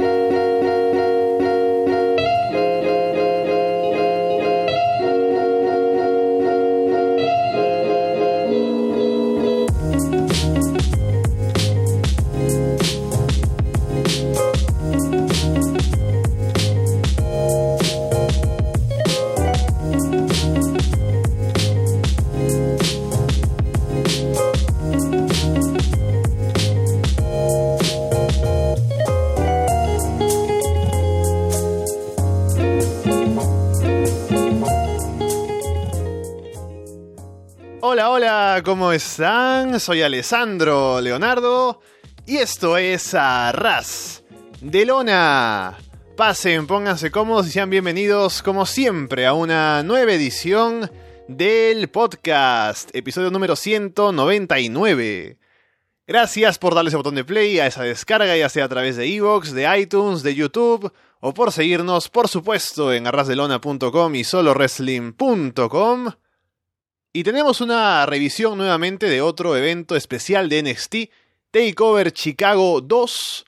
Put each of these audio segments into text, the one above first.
Hola, ¿cómo están? Soy Alessandro Leonardo y esto es Arras de Lona. Pasen, pónganse cómodos y sean bienvenidos, como siempre, a una nueva edición del podcast, episodio número 199. Gracias por darle ese botón de play a esa descarga, ya sea a través de Evox, de iTunes, de YouTube, o por seguirnos, por supuesto, en arrasdelona.com y solowrestling.com. Y tenemos una revisión nuevamente de otro evento especial de NXT, Takeover Chicago 2.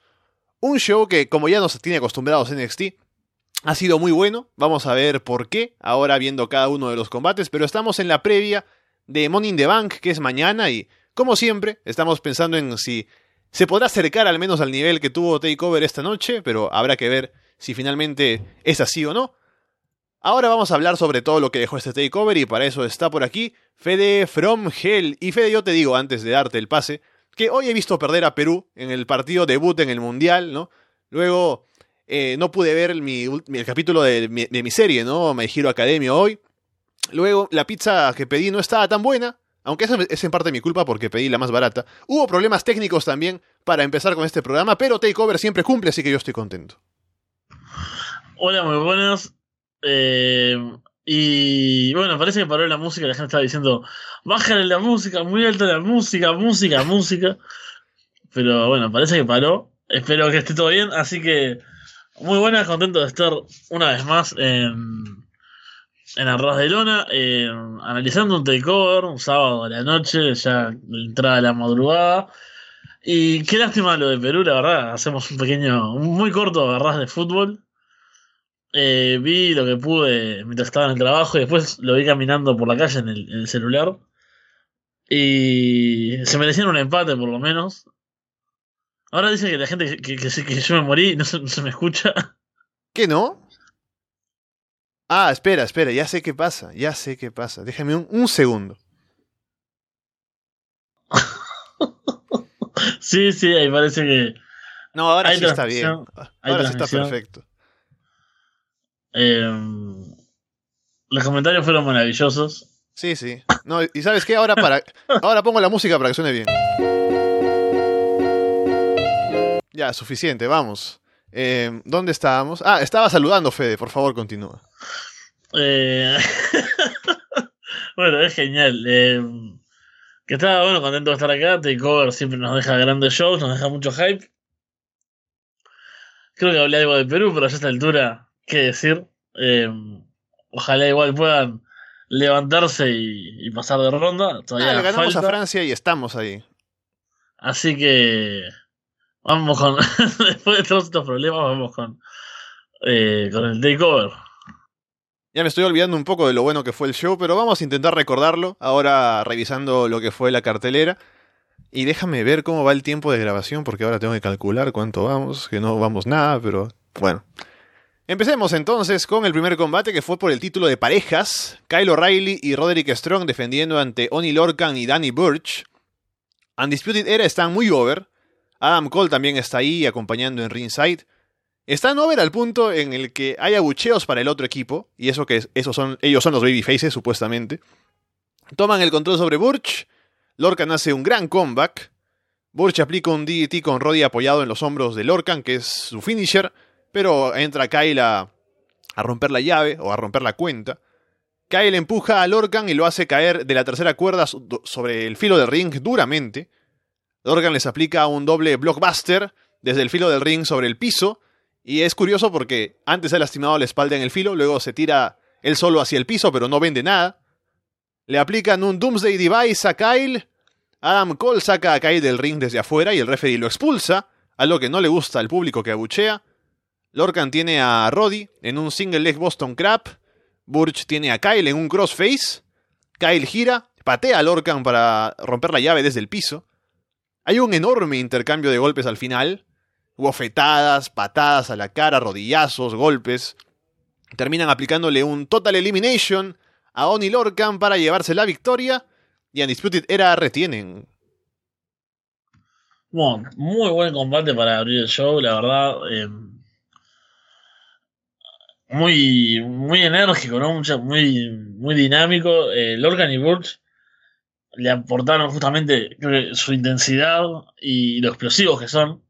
Un show que, como ya nos tiene acostumbrados NXT, ha sido muy bueno. Vamos a ver por qué, ahora viendo cada uno de los combates, pero estamos en la previa de Money in the Bank, que es mañana, y como siempre, estamos pensando en si se podrá acercar al menos al nivel que tuvo Takeover esta noche, pero habrá que ver si finalmente es así o no. Ahora vamos a hablar sobre todo lo que dejó este takeover y para eso está por aquí Fede From Hell. Y Fede, yo te digo antes de darte el pase, que hoy he visto perder a Perú en el partido debut en el Mundial, ¿no? Luego eh, no pude ver mi, el capítulo de mi, mi, serie, ¿no? Me giro Academia hoy. Luego la pizza que pedí no estaba tan buena, aunque eso es en parte mi culpa porque pedí la más barata. Hubo problemas técnicos también para empezar con este programa, pero Takeover siempre cumple, así que yo estoy contento. Hola, muy buenas. Eh, y bueno, parece que paró la música. La gente estaba diciendo: Bájale la música, muy alta la música, música, música. Pero bueno, parece que paró. Espero que esté todo bien. Así que muy buenas, contento de estar una vez más en, en Arras de Lona, eh, analizando un takeover, un sábado a la noche, ya entrada la madrugada. Y qué lástima lo de Perú, la verdad. Hacemos un pequeño, muy corto Arras de fútbol. Eh, vi lo que pude mientras estaba en el trabajo y después lo vi caminando por la calle en el, en el celular. Y se merecían un empate por lo menos. Ahora dice que la gente que, que, que, que yo me morí no se, no se me escucha. ¿Qué no? Ah, espera, espera, ya sé qué pasa, ya sé qué pasa. Déjame un, un segundo. sí, sí, ahí parece que. No, ahora sí está bien. Ahora sí está perfecto. Eh, los comentarios fueron maravillosos. Sí, sí. No, y sabes qué, ahora para ahora pongo la música para que suene bien. Ya, suficiente, vamos. Eh, ¿Dónde estábamos? Ah, estaba saludando, Fede, por favor, continúa. Eh... bueno, es genial. Eh... Que estaba, bueno, contento de estar acá. Takeover siempre nos deja grandes shows, nos deja mucho hype. Creo que hablé algo de Perú, pero a esta altura qué decir. Eh, ojalá igual puedan levantarse y, y pasar de ronda. Todavía ah, le ganamos falta. a Francia y estamos ahí. Así que vamos con. después de todos estos problemas, vamos con. Eh, con el takeover. Ya me estoy olvidando un poco de lo bueno que fue el show, pero vamos a intentar recordarlo. Ahora revisando lo que fue la cartelera. Y déjame ver cómo va el tiempo de grabación, porque ahora tengo que calcular cuánto vamos, que no vamos nada, pero bueno. Empecemos entonces con el primer combate que fue por el título de parejas. Kyle O'Reilly y Roderick Strong defendiendo ante Oni Lorcan y Danny Burch. Undisputed Era están muy over. Adam Cole también está ahí acompañando en ringside. Están over al punto en el que hay abucheos para el otro equipo, y eso que esos son, ellos son los babyfaces supuestamente. Toman el control sobre Burch. Lorcan hace un gran comeback. Burch aplica un DDT con Roddy apoyado en los hombros de Lorcan, que es su finisher. Pero entra Kyle a, a, romper la llave o a romper la cuenta. Kyle empuja a Lorcan y lo hace caer de la tercera cuerda sobre el filo del ring duramente. Lorcan les aplica un doble blockbuster desde el filo del ring sobre el piso. Y es curioso porque antes se ha lastimado la espalda en el filo, luego se tira él solo hacia el piso, pero no vende nada. Le aplican un Doomsday Device a Kyle. Adam Cole saca a Kyle del ring desde afuera y el referee lo expulsa, algo que no le gusta al público que abuchea. Lorcan tiene a Roddy en un single leg Boston Crab. Burch tiene a Kyle en un crossface. Kyle gira, patea a Lorcan para romper la llave desde el piso. Hay un enorme intercambio de golpes al final. Bofetadas, patadas a la cara, rodillazos, golpes. Terminan aplicándole un Total Elimination a Oni Lorcan para llevarse la victoria. Y Undisputed Era retienen. Bueno, muy buen combate para abrir el show, la verdad. eh, muy, muy enérgico, ¿no? Mucha- muy, muy dinámico. Eh, Lorcan y Burch le aportaron justamente su intensidad y lo explosivos que son.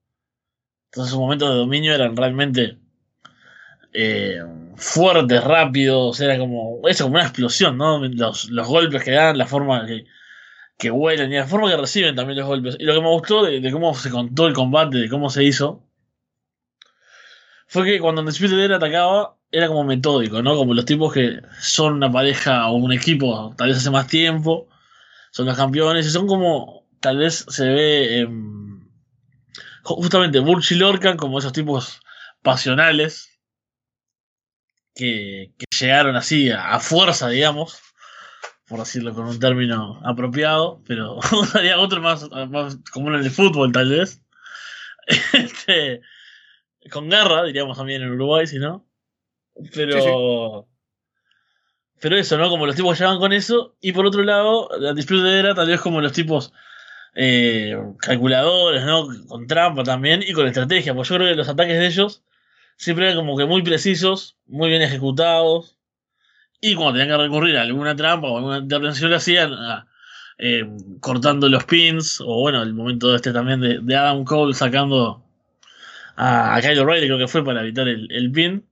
Entonces sus momentos de dominio eran realmente eh, fuertes, rápidos, era como, eso como una explosión, ¿no? Los, los golpes que dan, la forma que, que vuelan y la forma que reciben también los golpes. Y lo que me gustó de, de cómo se contó el combate, de cómo se hizo, fue que cuando Undisputed Era atacaba, era como metódico, ¿no? Como los tipos que son una pareja o un equipo, tal vez hace más tiempo, son los campeones, y son como, tal vez se ve, em, justamente Burch y Lorcan como esos tipos pasionales, que, que llegaron así a, fuerza, digamos, por decirlo con un término apropiado, pero usaría otro más, más común en el fútbol, tal vez. Este, con garra, diríamos también en Uruguay, si no. Pero. Pero eso, ¿no? Como los tipos llevan con eso. Y por otro lado, la Disputed era tal vez como los tipos eh, calculadores, ¿no? Con trampa también y con estrategia. Porque yo creo que los ataques de ellos siempre eran como que muy precisos, muy bien ejecutados. Y cuando tenían que recurrir a alguna trampa o alguna intervención lo hacían ah, eh, cortando los pins. O bueno, el momento este también de, de Adam Cole sacando a, a Kyle O'Reilly, creo que fue para evitar el, el pin.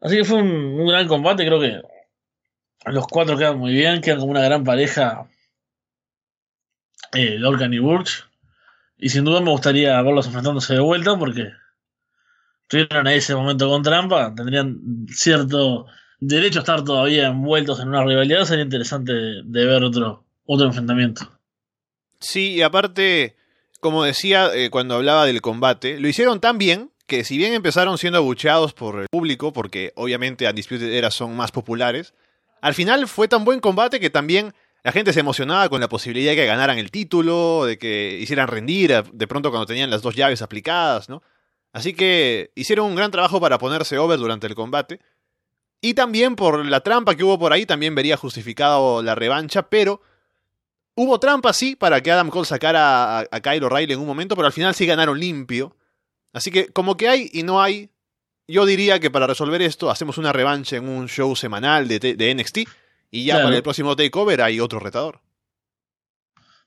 Así que fue un, gran combate, creo que los cuatro quedan muy bien, quedan como una gran pareja eh, Lorcan y Burch. Y sin duda me gustaría verlos enfrentándose de vuelta porque tuvieron ahí ese momento con trampa, tendrían cierto derecho a estar todavía envueltos en una rivalidad, sería interesante de, de ver otro, otro enfrentamiento. Sí, y aparte, como decía eh, cuando hablaba del combate, lo hicieron tan bien que si bien empezaron siendo abucheados por el público, porque obviamente Undisputed Era son más populares, al final fue tan buen combate que también la gente se emocionaba con la posibilidad de que ganaran el título, de que hicieran rendir de pronto cuando tenían las dos llaves aplicadas, ¿no? Así que hicieron un gran trabajo para ponerse over durante el combate. Y también por la trampa que hubo por ahí, también vería justificado la revancha, pero hubo trampa, sí, para que Adam Cole sacara a, a Kyle O'Reilly en un momento, pero al final sí ganaron limpio. Así que como que hay y no hay, yo diría que para resolver esto hacemos una revancha en un show semanal de, NXT y ya Claro. para el próximo takeover hay otro retador.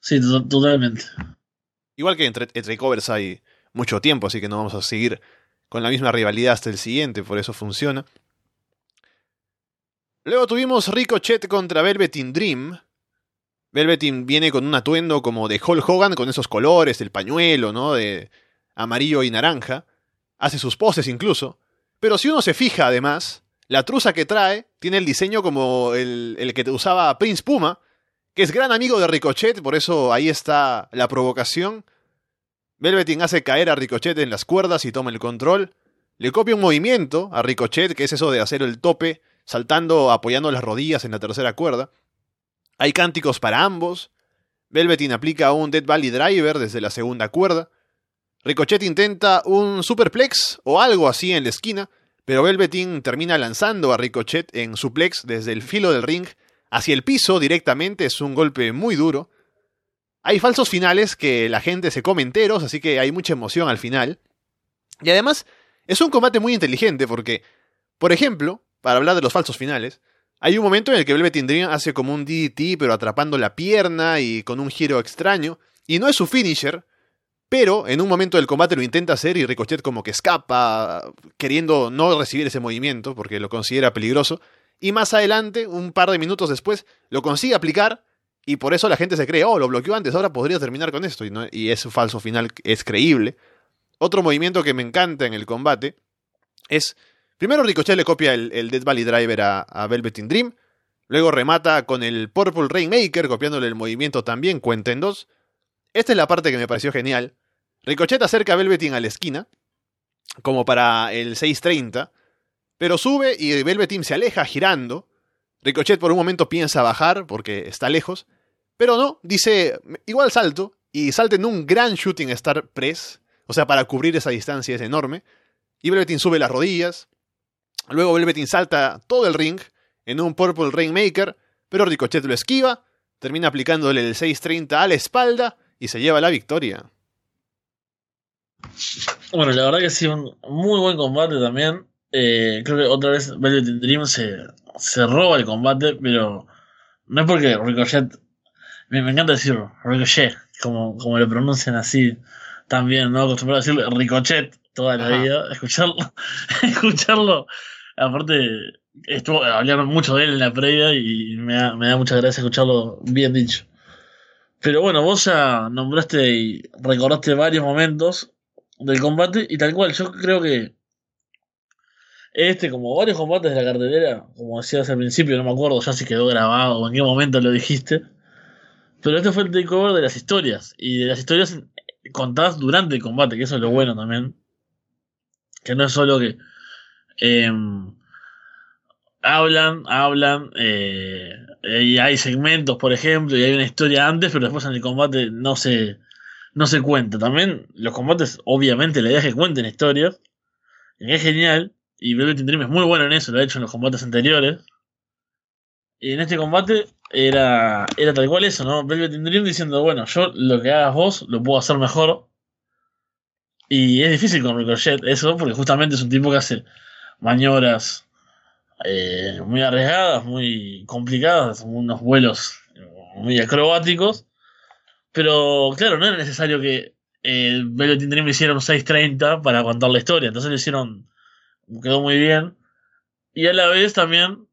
Sí, to- totalmente. Igual que entre, entre takeovers hay mucho tiempo, así que no vamos a seguir con la misma rivalidad hasta el siguiente, por eso funciona. Luego tuvimos Ricochet contra Velveteen Dream. Velveteen viene con un atuendo como de Hulk Hogan, con esos colores, el pañuelo, ¿no? De amarillo y naranja. Hace sus poses incluso. Pero si uno se fija además, la truza que trae tiene el diseño como el, el que usaba Prince Puma, que es gran amigo de Ricochet, por eso ahí está la provocación. Velveteen hace caer a Ricochet en las cuerdas y toma el control. Le copia un movimiento a Ricochet, que es eso de hacer el tope, saltando, apoyando las rodillas en la tercera cuerda. Hay cánticos para ambos. Velveteen aplica un Dead Valley Driver desde la segunda cuerda. Ricochet intenta un superplex o algo así en la esquina, pero Velveteen termina lanzando a Ricochet en suplex desde el filo del ring hacia el piso directamente. Es un golpe muy duro. Hay falsos finales que la gente se come enteros, así que hay mucha emoción al final. Y además, es un combate muy inteligente porque, por ejemplo, para hablar de los falsos finales, hay un momento en el que Velveteen Dream hace como un DDT, pero atrapando la pierna y con un giro extraño, y no es su finisher, pero en un momento del combate lo intenta hacer y Ricochet como que escapa, queriendo no recibir ese movimiento porque lo considera peligroso, y más adelante, un par de minutos después, lo consigue aplicar y por eso la gente se cree, oh, lo bloqueó antes, ahora podría terminar con esto. Y, ese falso final es creíble. Otro movimiento que me encanta en el combate es, primero Ricochet le copia el, el Dead Valley Driver a, a Velveteen Dream, luego remata con el Purple Rainmaker, copiándole el movimiento también, cuenta en dos. Esta es la parte que me pareció genial. Ricochet acerca a Velveteen a la esquina, como para el 6.30, pero sube y Velveteen se aleja girando. Ricochet por un momento piensa bajar porque está lejos, pero no, dice, igual salto, y salta en un gran shooting star press, o sea, para cubrir esa distancia es enorme, y Velveteen sube las rodillas, luego Velveteen salta todo el ring en un Purple Rainmaker, pero Ricochet lo esquiva, termina aplicándole el 630 a la espalda y se lleva la victoria. Bueno, la verdad que sí, un muy buen combate también. Eh, creo que otra vez Velvet Dream se, se roba el combate, pero no es porque Ricochet. Me, me encanta decir Ricochet, como, como lo pronuncian así también, ¿no? Acostumbrado a decirle Ricochet toda la Ajá. vida. Escucharlo, escucharlo. Aparte, estuvo, hablaron mucho de él en la previa y me da, me da mucha gracia escucharlo bien dicho. Pero bueno, vos ya nombraste y recordaste varios momentos del combate y tal cual, yo creo que este, como varios combates de la cartelera, como decías al principio, no me acuerdo ya si quedó grabado o en qué momento lo dijiste, pero este fue el takeover de las historias y de las historias contadas durante el combate, que eso es lo bueno también, que no es solo que em, hablan, hablan, eh, y hay segmentos, por ejemplo, y hay una historia antes, pero después en el combate no se, no se cuenta. También los combates, obviamente, la idea es que cuenten historias, es genial, y Velvet Dream es muy bueno en eso, lo ha hecho en los combates anteriores. Y en este combate era, era tal cual eso, ¿no? Velvet Dream diciendo, bueno, yo lo que hagas vos lo puedo hacer mejor. Y es difícil con Ricochet eso, porque justamente es un tipo que hace maniobras eh, muy arriesgadas, muy complicadas, unos vuelos muy acrobáticos. Pero claro, no era necesario que eh, Velvet Dream hiciera un 6.30 para contar la historia, entonces lo hicieron, quedó muy bien. Y a la vez también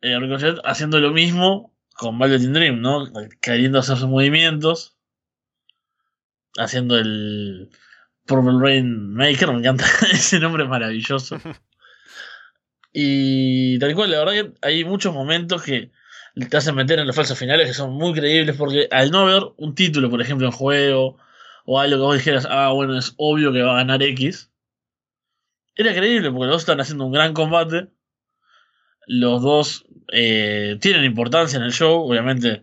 eh, Ricochet haciendo lo mismo con Velvet Dream, ¿no? Queriendo hacer sus movimientos, haciendo el Purple Rain Maker, me encanta ese nombre maravilloso. Y tal cual, la verdad que hay muchos momentos que te hacen meter en los falsos finales que son muy creíbles porque al no haber un título, por ejemplo, en juego o algo que vos dijeras, ah, bueno, es obvio que va a ganar X, era creíble porque los dos están haciendo un gran combate. Los dos eh, tienen importancia en el show, obviamente.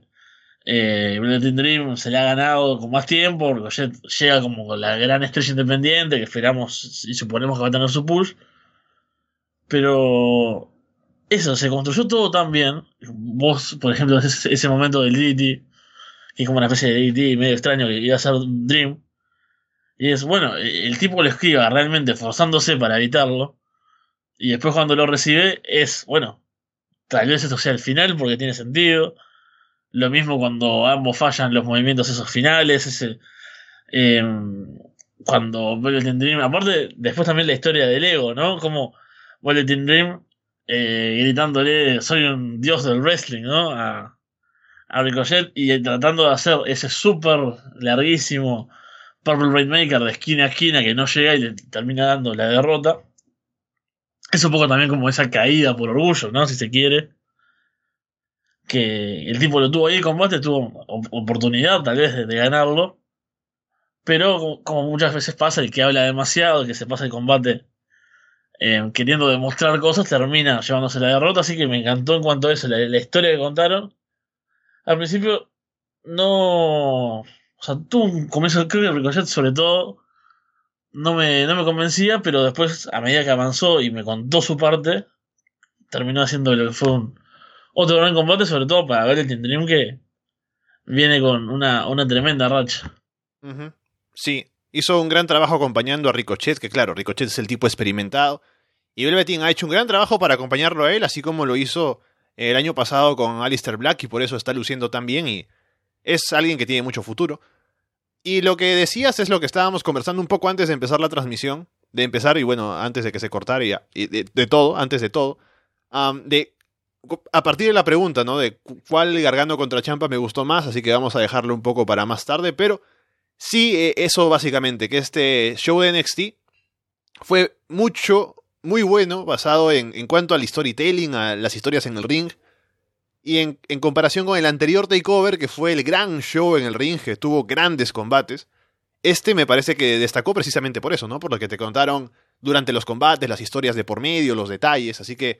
Eh, Velvet Dream se le ha ganado con más tiempo, Ricochet llega como con la gran estrella independiente que esperamos y suponemos que va a tener su push. Pero eso, se construyó todo tan bien. Vos, por ejemplo, ese, ese momento del DDT, que es como una especie de DDT medio extraño que iba a ser Dream. Y es, bueno, el tipo lo esquiva realmente forzándose para evitarlo. Y después cuando lo recibe es, bueno, tal vez esto sea el final porque tiene sentido. Lo mismo cuando ambos fallan los movimientos esos finales, ese... eh, cuando Velvet Dream, aparte, después también la historia del ego, ¿no? Como Velvet Dream eh, gritándole, soy un dios del wrestling, ¿no? A, Ricochet y tratando de hacer ese súper larguísimo Purple Rainmaker de esquina a esquina que no llega y le termina dando la derrota. Es un poco también como esa caída por orgullo, ¿no? Si se quiere. Que el tipo lo tuvo ahí en combate, tuvo op- oportunidad tal vez de, de ganarlo. Pero como muchas veces pasa, el que habla demasiado, el que se pasa el combate eh, queriendo demostrar cosas, termina llevándose la derrota. Así que me encantó en cuanto a eso, la, historia que contaron. Al principio, no. O sea, tuvo un comienzo, creo que Ricochet, sobre todo, no me, no me convencía, pero después, a medida que avanzó y me contó su parte, terminó haciendo lo fue un otro gran combate, sobre todo para ver el Dream que viene con una, una tremenda racha. Sí, hizo un gran trabajo acompañando a Ricochet, que claro, Ricochet es el tipo experimentado. Y Velveteen ha hecho un gran trabajo para acompañarlo a él, así como lo hizo el año pasado con Alistair Black, y por eso está luciendo tan bien y es alguien que tiene mucho futuro. Y lo que decías es lo que estábamos conversando un poco antes de empezar la transmisión, de empezar y bueno, antes de que se cortara y, de, de todo, antes de todo, de a partir de la pregunta, ¿no? De cu- cuál Gargano contra Champa me gustó más, así que vamos a dejarlo un poco para más tarde, pero sí, eh, eso básicamente, que este show de NXT fue mucho, muy bueno, basado en, en cuanto al storytelling, a las historias en el ring, y en, en comparación con el anterior takeover, que fue el gran show en el ring, que tuvo grandes combates, este me parece que destacó precisamente por eso, ¿no? Por lo que te contaron durante los combates, las historias de por medio, los detalles, así que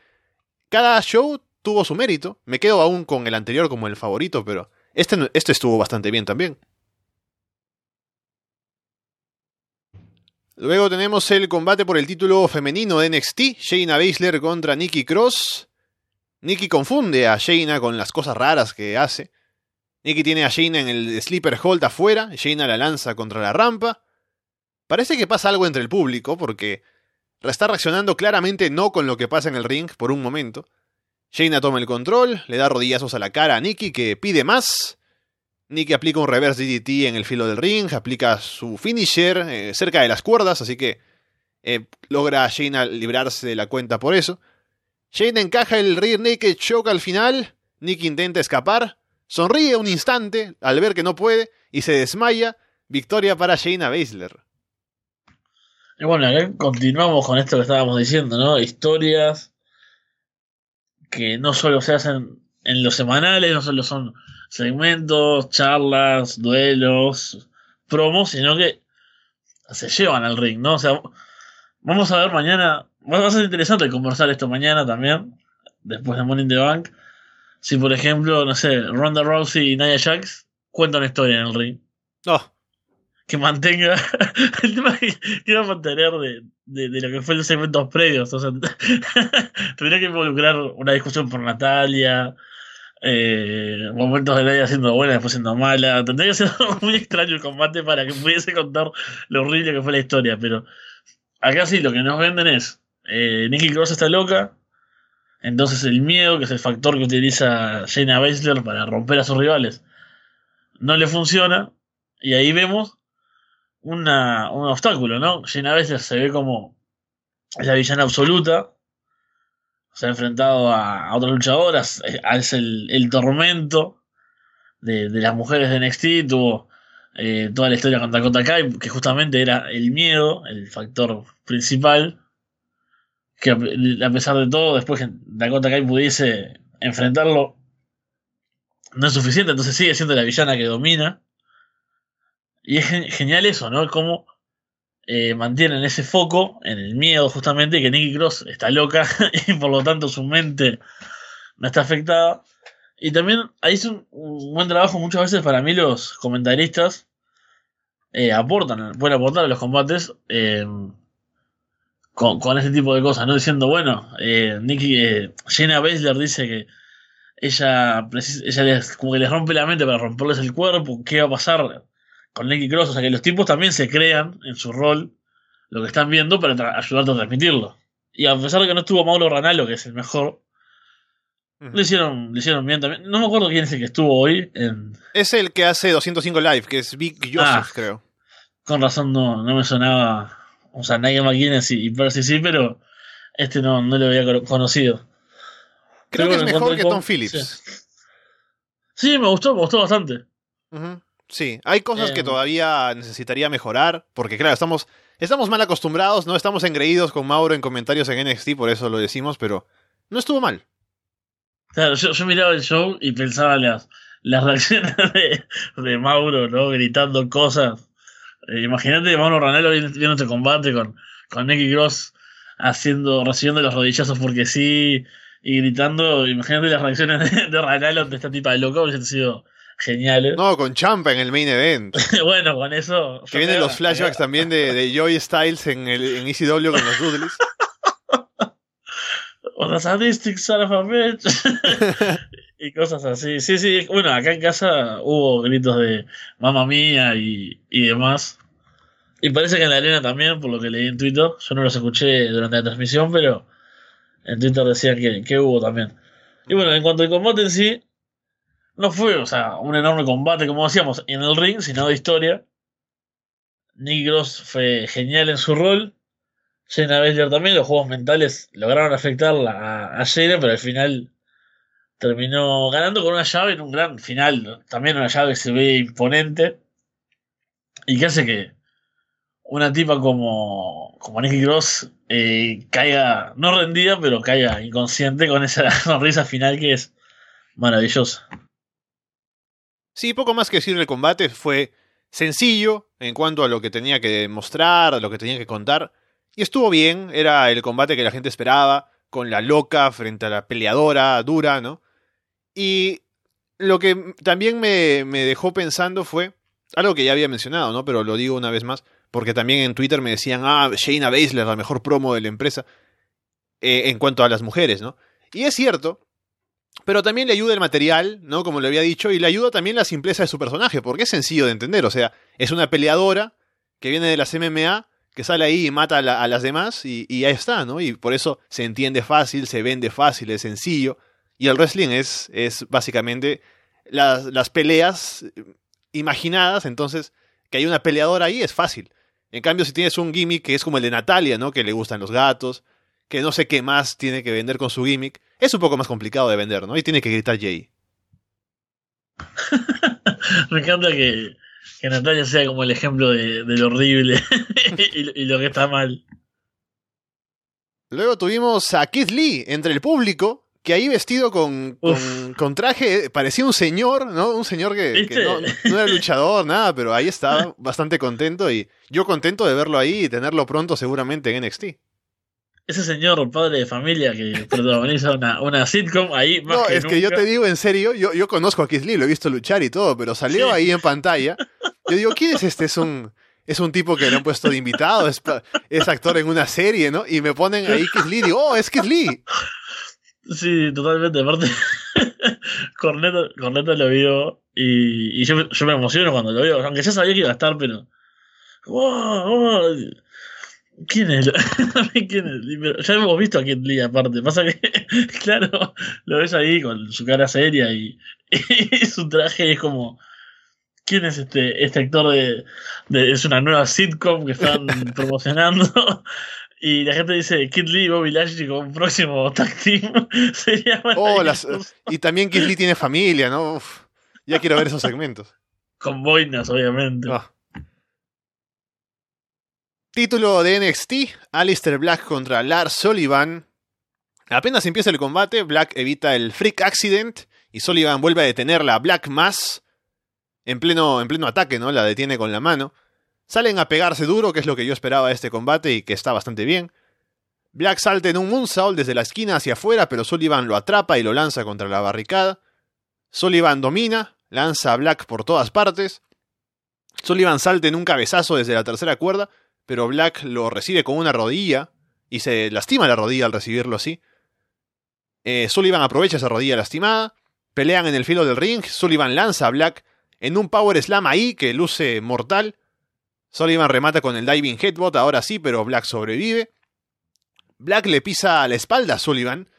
cada show tuvo su mérito. Me quedo aún con el anterior como el favorito, pero este, este estuvo bastante bien también. Luego tenemos el combate por el título femenino de NXT, Shayna Baszler contra Nikki Cross. Nikki confunde a Shayna con las cosas raras que hace. Nikki tiene a Shayna en el sleeper hold afuera, Shayna la lanza contra la rampa. Parece que pasa algo entre el público porque está reaccionando claramente no con lo que pasa en el ring por un momento. Shayna toma el control, le da rodillazos a la cara a Nikki que pide más. Nikki aplica un reverse DDT en el filo del ring, aplica su finisher eh, cerca de las cuerdas, así que eh, logra a Shayna librarse de la cuenta por eso. Shayna encaja el rear naked choke al final, Nikki intenta escapar, sonríe un instante al ver que no puede y se desmaya. Victoria para Shayna Baszler. Y bueno, continuamos con esto que estábamos diciendo, ¿no? Historias que no solo se hacen en los semanales, no solo son segmentos, charlas, duelos, promos, sino que se llevan al ring, ¿no? O sea, vamos a ver mañana, va a ser interesante conversar esto mañana también, después de Morning the Bank. Si, por ejemplo, no sé, Ronda Rousey y Nia Jax cuentan historia en el ring. Oh. Que mantenga. el tema que quiero mantener de, de, de, lo que fue los segmentos previos. O sea, tendría que involucrar una discusión por Natalia, eh, momentos de Leia siendo buena, después siendo mala. Tendría que ser muy extraño el combate para que pudiese contar lo horrible que fue la historia. Pero acá sí, lo que nos venden es: eh, Nicky Cross está loca. Entonces el miedo, que es el factor que utiliza Shayna Baszler para romper a sus rivales, no le funciona. Y ahí vemos una, un obstáculo, ¿no? Shayna Baszler se ve como la villana absoluta se ha enfrentado a, otras luchadoras, es el, el tormento de, de, las mujeres de NXT, tuvo eh, toda la historia con Dakota Kai, que justamente era el miedo, el factor principal, que a pesar de todo, después Dakota Kai pudiese enfrentarlo, no es suficiente, entonces sigue siendo la villana que domina. Y es genial eso, ¿no? Como eh, mantienen ese foco en el miedo justamente que Nicky Cross está loca y por lo tanto su mente no está afectada. Y también ahí es un, buen trabajo muchas veces para mí los comentaristas eh, aportan, pueden aportar a los combates eh, con, con este tipo de cosas, ¿no? Diciendo, bueno, eh, Nicky, Jenna Baszler dice que ella, ella les, como que les rompe la mente para romperles el cuerpo, ¿qué va a pasar? Con Nicky Cross, o sea que los tipos también se crean en su rol lo que están viendo para ayudarte a transmitirlo. Y a pesar de que no estuvo Mauro Ranalo, que es el mejor, lo, hicieron, lo hicieron bien también. No me acuerdo quién es el que estuvo hoy. En... Es el que hace 205 Live, que es Big Joseph, ah, creo. Con razón no, no me sonaba. O sea, Nigel McGuinness y, y Percy sí, pero este no, no lo había conocido. Creo pero que es mejor que Tom Phillips. Sí. me gustó, me gustó bastante. Sí, hay cosas que em. todavía necesitaría mejorar, porque claro, estamos, estamos mal acostumbrados, no estamos engreídos con Mauro en comentarios en NXT, por eso lo decimos, pero no estuvo mal. Claro, yo, miraba el show y pensaba las, las reacciones de, Mauro, ¿no? Gritando cosas. Eh, imagínate Mauro Ranelo viendo este combate con, con Nicky Cross haciendo, recibiendo los rodillazos porque sí, y gritando. Imagínate las reacciones de, de Ranelo de esta tipa de loco, hubiese sido geniales. No, con Champa en el main event. bueno, con eso. Que vienen los flashbacks también de, de Joy Styles en, el, en ECW con los Dudleys. What a sadistic son of a bitch. y cosas así. Sí, sí. Bueno, acá en casa hubo gritos de mamá mía y, y demás. Y parece que en la arena también, por lo que leí en Twitter. Yo no los escuché durante la transmisión, pero en Twitter decían que, que hubo también. Y bueno, en cuanto al combate en sí, no fue, o sea, un enorme combate, como decíamos, en el ring, sino de historia. Nick Gross fue genial en su rol. Shayna Baszler también, los juegos mentales lograron afectarla a, a pero al final terminó ganando con una llave en un gran final. También una llave que se ve imponente. Y que hace que una tipa como, como Nicky Gross eh, caiga, no rendida, pero caiga inconsciente con esa sonrisa final que es maravillosa. Sí, poco más que decir del combate, fue sencillo en cuanto a lo que tenía que mostrar, lo que tenía que contar, Y estuvo bien, era el combate que la gente esperaba, con la loca frente a la peleadora dura, ¿no? Y lo que también me, me dejó pensando fue algo que ya había mencionado, ¿no? Pero lo digo una vez más, porque también en Twitter me decían, ah, Shayna Baszler, la mejor promo de la empresa, eh, en cuanto a las mujeres, ¿no? Y es cierto, pero también le ayuda el material, ¿no? Como le había dicho, y le ayuda también la simpleza de su personaje, porque es sencillo de entender, o sea, es una peleadora que viene de las MMA, que sale ahí y mata a, las demás, y, y ahí está, ¿no? Y por eso se entiende fácil, se vende fácil, es sencillo, y el wrestling es, es básicamente las, las peleas imaginadas, entonces que hay una peleadora ahí es fácil. En cambio, si tienes un gimmick que es como el de Natalia, ¿no? Que le gustan los gatos, que no sé qué más tiene que vender con su gimmick, es un poco más complicado de vender, ¿no? Y tiene que gritar Jay. Me encanta que, que, Natalia sea como el ejemplo de, lo horrible y, y, lo que está mal. Luego tuvimos a Keith Lee entre el público, que ahí vestido con, con, traje, parecía un señor, ¿no? Un señor que, no, era luchador, nada, pero ahí estaba bastante contento y yo contento de verlo ahí y tenerlo pronto seguramente en NXT. Ese señor padre de familia que protagoniza una, una sitcom ahí más No, es que yo te digo en serio, yo, yo conozco a Keith Lee, lo he visto luchar y todo, pero salió ahí en pantalla. Yo digo, ¿quién es este? Es un, es un tipo que le han puesto de invitado, es, es actor en una serie, ¿no? Y me ponen ahí Keith Lee, digo, oh, es Keith Lee. Sí, totalmente. Aparte, Corneta, Corneta lo vio y, y yo, yo, me emociono cuando lo veo, aunque ya sabía que iba a estar, pero. ¡Wow! ¿Quién es? ¿Quién es? Ya hemos visto a Kid Lee aparte. Pasa que, claro, lo ves ahí con su cara seria y, y su traje es como. ¿Quién es este, este actor de, de, Es una nueva sitcom que están promocionando. Y la gente dice Kid Lee y Bobby Lashley como un próximo tag team. Sería oh, Y también Kid Lee tiene familia, ¿no? ya quiero ver esos segmentos. Con boinas, obviamente. Ah. Título de NXT: Alistair Black contra Lars Sullivan. Apenas empieza el combate, Black evita el Freak Accident y Sullivan vuelve a detener la Black Mass en pleno, en pleno ataque, ¿no? La detiene con la mano. Salen a pegarse duro, que es lo que yo esperaba de este combate y que está bastante bien. Black salta en un moonsault desde la esquina hacia afuera, pero Sullivan lo atrapa y lo lanza contra la barricada. Sullivan domina, lanza a Black por todas partes. Sullivan salta en un cabezazo desde la tercera cuerda, pero Black lo recibe con una rodilla y se lastima la rodilla al recibirlo así. Eh, Sullivan aprovecha esa rodilla lastimada, pelean en el filo del ring, Sullivan lanza a Black en un power slam ahí que luce mortal, Sullivan remata con el diving headbot, ahora sí, pero Black sobrevive. Black le pisa a la espalda a Sullivan.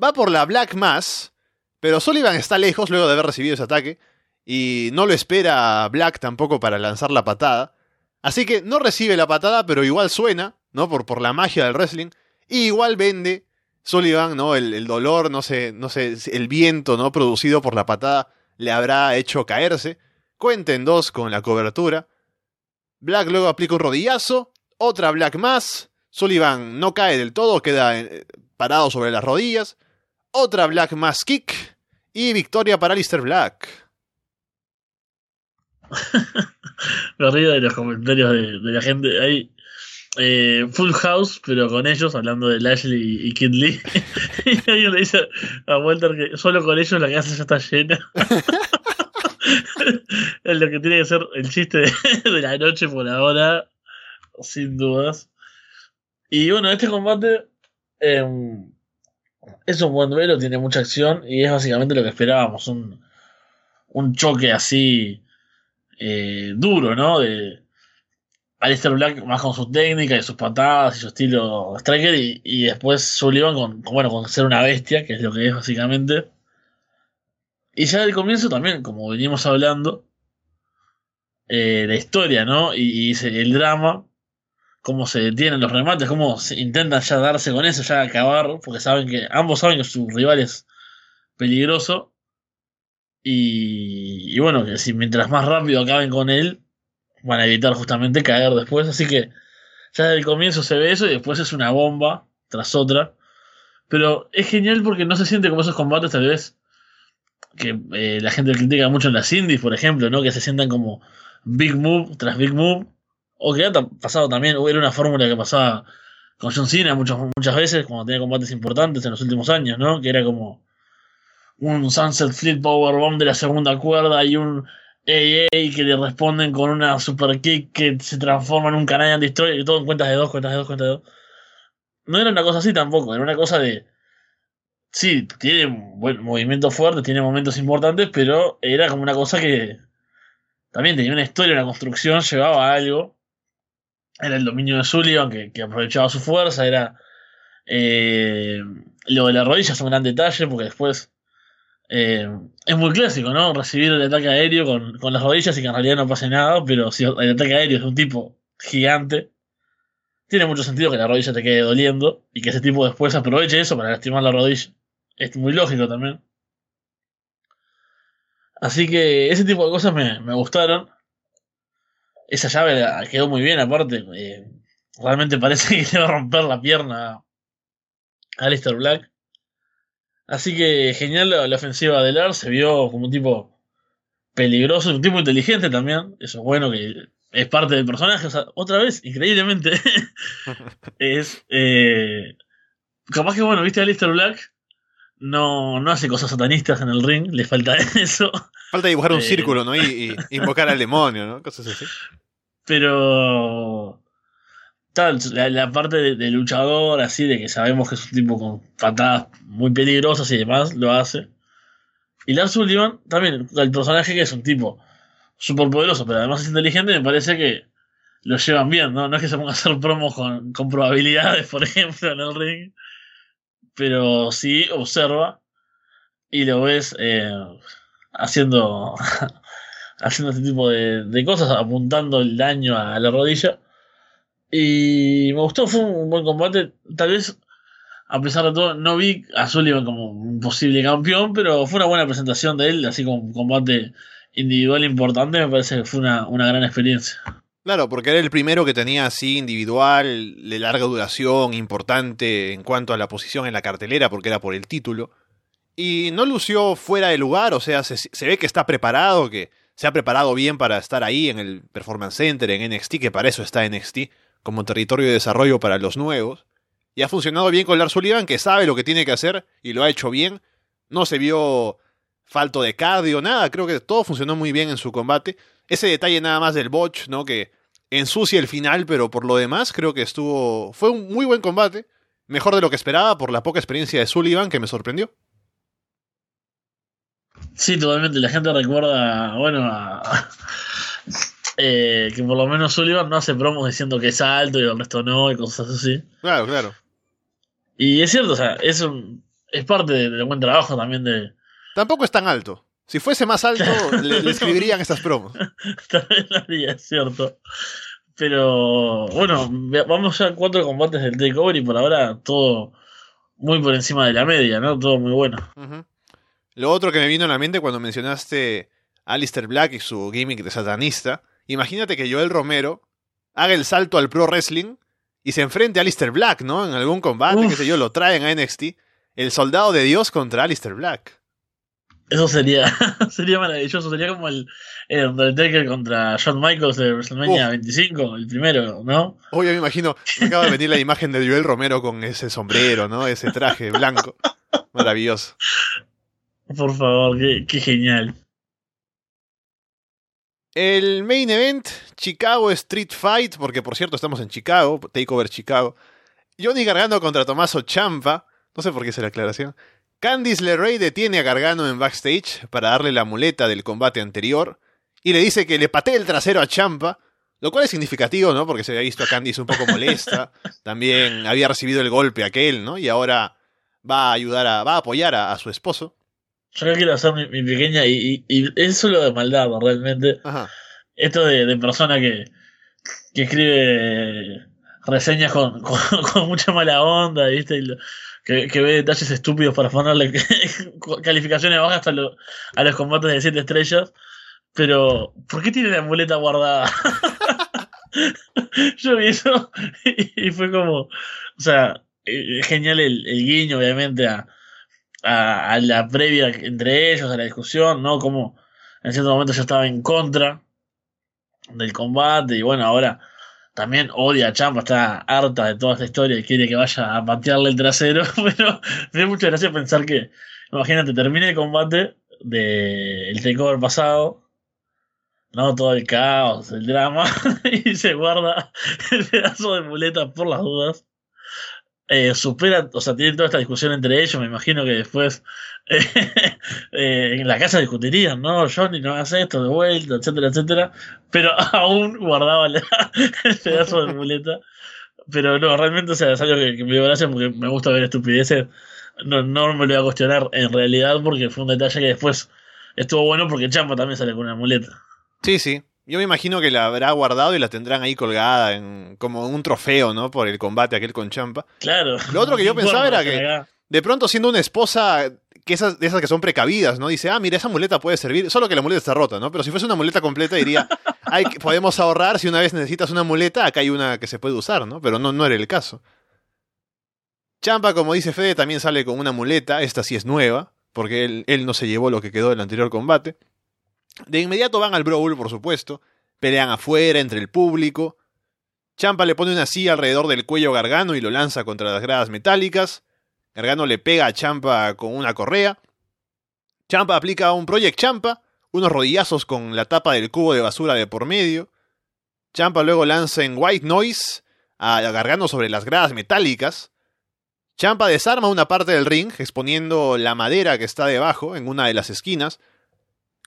Va por la Black Mass, pero Sullivan está lejos luego de haber recibido ese ataque. Y no lo espera Black tampoco para lanzar la patada. Así que no recibe la patada, pero igual suena, ¿no? Por, por la magia del wrestling. Y igual vende Sullivan, ¿no? El, dolor, no sé, no sé, el viento, ¿no? Producido por la patada le habrá hecho caerse. Cuenten dos con la cobertura. Black luego aplica un rodillazo, otra Black más, Sullivan no cae del todo, queda eh, parado sobre las rodillas, otra Black más kick y victoria para Lister Black. Me río de los comentarios de, la gente. Hay eh, Full House, pero con ellos, hablando de Lashley y Kid Lee. y alguien le dice a Walter que solo con ellos la casa ya está llena. es lo que tiene que ser el chiste de, la noche por ahora, sin dudas. Y bueno, este combate em, es un buen duelo, tiene mucha acción y es básicamente lo que esperábamos, un, un choque así eh, duro, ¿no? De Alistair Black más con su técnica y sus patadas y su estilo striker y, después Sullivan con, bueno, con ser una bestia, que es lo que es básicamente. Y ya del comienzo también, como venimos hablando, eh, la historia, ¿no? Y, el drama, cómo se detienen los remates, cómo se intentan ya darse con eso, ya acabar, porque saben que ambos saben que su rival es peligroso. Y, y bueno, que si mientras más rápido acaben con él, van a evitar justamente caer después. Así que ya desde el comienzo se ve eso y después es una bomba tras otra. Pero es genial porque no se siente como esos combates tal vez que eh, la gente critica mucho en las indies, por ejemplo, ¿no? Que se sientan como big move tras big move. O que ha pasado también, era una fórmula que pasaba con John Cena muchas, muchas veces, cuando tenía combates importantes en los últimos años, ¿no? Que era como un Sunset Fleet Powerbomb de la segunda cuerda y un AA que le responden con una super kick que se transforma en un Canadian Destroyer y todo en cuentas de dos, cuentas de dos, cuentas de dos. No era una cosa así tampoco, era una cosa de. Sí, tiene buen movimientos fuertes, tiene momentos importantes, pero era como una cosa que también tenía una historia, una construcción, llevaba algo. Era el dominio de Sullivan que, que aprovechaba su fuerza, era. Eh, lo de la rodilla es un gran detalle porque después eh, es muy clásico, ¿no? Recibir el ataque aéreo con, con, las rodillas y que en realidad no pase nada, pero si el ataque aéreo es un tipo gigante, tiene mucho sentido que la rodilla te quede doliendo y que ese tipo después aproveche eso para lastimar la rodilla. Es muy lógico también. Así que ese tipo de cosas me, me gustaron. Esa llave quedó muy bien, aparte. Eh, realmente parece que le va a romper la pierna a Alistair Black. Así que genial la, ofensiva de Lars, se vio como un tipo peligroso, un tipo inteligente también, eso es bueno que es parte del personaje, o sea, otra vez, increíblemente, es... Eh, capaz que bueno, viste a Lister Black, no, no hace cosas satanistas en el ring, le falta eso. Falta dibujar un eh, círculo, ¿no? Y, y, invocar al demonio, ¿no? Cosas así. Pero la, parte de, luchador, así, de que sabemos que es un tipo con patadas muy peligrosas y demás, lo hace. Y Lars Sullivan, también, el personaje que es un tipo súper poderoso, pero además es inteligente, me parece que lo llevan bien, ¿no? No es que se ponga a hacer promos con, probabilidades, por ejemplo, en el ring, pero sí observa y lo ves eh, haciendo, haciendo este tipo de cosas, apuntando el daño a la rodilla y me gustó, fue un buen combate. Tal vez, a pesar de todo, no vi a Sullivan como un posible campeón, pero fue una buena presentación de él, así como un combate individual importante, me parece que fue una, una gran experiencia. Claro, porque era el primero que tenía así individual, de larga duración, importante en cuanto a la posición en la cartelera, porque era por el título. Y no lució fuera de lugar, o sea, se, se ve que está preparado, que se ha preparado bien para estar ahí en el Performance Center, en NXT, que para eso está NXT como territorio de desarrollo para los nuevos. Y ha funcionado bien con Lars Sullivan, que sabe lo que tiene que hacer y lo ha hecho bien. No se vio falto de cardio, nada. Creo que todo funcionó muy bien en su combate. Ese detalle nada más del botch, ¿no? Que ensucia el final, pero por lo demás creo que estuvo... Fue un muy buen combate. Mejor de lo que esperaba por la poca experiencia de Sullivan, que me sorprendió. Sí, totalmente. La gente recuerda, bueno, a, eh, que por lo menos Sullivan no hace promos diciendo que es alto y el resto no y cosas así. Claro, claro. Y es cierto, o sea, es, es parte del buen trabajo también de... Tampoco es tan alto. Si fuese más alto, le, escribirían estas promos. También lo haría, es cierto. Pero bueno, vamos ya a cuatro combates del takeover y por ahora todo muy por encima de la media, ¿no? Todo muy bueno. Lo otro que me vino a la mente cuando mencionaste Alistair Black y su gimmick de satanista Imagínate que Joel Romero haga el salto al pro wrestling y se enfrente a Alistair Black, ¿no? En algún combate, qué sé yo, lo traen a NXT. El soldado de Dios contra Alistair Black. Eso sería, sería maravilloso. Sería como el, Undertaker contra Shawn Michaels de WrestleMania 25, el primero, ¿no? Oye, me imagino, me acaba de venir la imagen de Joel Romero con ese sombrero, ¿no? Ese traje blanco. Maravilloso. Por favor, qué genial. El main event, Chicago Street Fight, porque por cierto estamos en Chicago, Takeover Chicago. Johnny Gargano contra Tomaso Champa, no sé por qué es la aclaración. Candice LeRae detiene a Gargano en backstage para darle la muleta del combate anterior y le dice que le patee el trasero a Champa, lo cual es significativo, ¿no? Porque se había visto a Candice un poco molesta, también había recibido el golpe aquel, ¿no? Y ahora va a ayudar a, va a apoyar a su esposo. Yo quiero hacer mi, pequeña y, es solo de maldad, realmente. Esto de, persona que, que escribe reseñas con, con, mucha mala onda, ¿viste? que, que, ve detalles estúpidos para ponerle calificaciones bajas a, a los combates de 7 estrellas. Pero, ¿por qué tiene la muleta guardada? Yo vi eso y, fue como, o sea, eh, genial el, el guiño, obviamente, a, a, la previa entre ellos, a la discusión, ¿no? Como en cierto momento yo estaba en contra del combate y bueno, ahora también odia a Champa, está harta de toda esta historia y quiere que vaya a patearle el trasero, pero me da mucha gracia pensar que, imagínate, termina el combate del de takeover pasado, ¿no? Todo el caos, el drama, y se guarda el pedazo de muleta por las dudas. Eh, supera, o sea, tiene toda esta discusión entre ellos, me imagino que después eh, en la casa discutirían, ¿no? Johnny no hace esto de vuelta, etcétera, etcétera, pero aún guardaba el pedazo de muleta. Pero no, realmente, o sea, es algo que, me dio gracia porque me gusta ver estupideces. No, no me lo voy a cuestionar en realidad porque fue un detalle que después estuvo bueno porque Champa también sale con una muleta. Sí, sí. Yo me imagino que la habrá guardado y la tendrán ahí colgada en, como un trofeo, ¿no? Por el combate aquel con Champa. Claro. Lo otro que yo pensaba era que, de pronto siendo una esposa que esas, de esas que son precavidas, ¿no? Dice, ah, mira, esa muleta puede servir, solo que la muleta está rota, ¿no? Pero si fuese una muleta completa diría, Ay, podemos ahorrar si una vez necesitas una muleta, acá hay una que se puede usar, ¿no? Pero no, no era el caso. Champa, como dice Fede, también sale con una muleta, esta sí es nueva, porque él, él no se llevó lo que quedó del anterior combate. De inmediato van al Brawl, por supuesto. Pelean afuera, entre el público. Champa le pone una silla alrededor del cuello a Gargano y lo lanza contra las gradas metálicas. Gargano le pega a Champa con una correa. Champa aplica un Project Champa, unos rodillazos con la tapa del cubo de basura de por medio. Champa luego lanza en White Noise a Gargano sobre las gradas metálicas. Champa desarma una parte del ring, exponiendo la madera que está debajo, en una de las esquinas,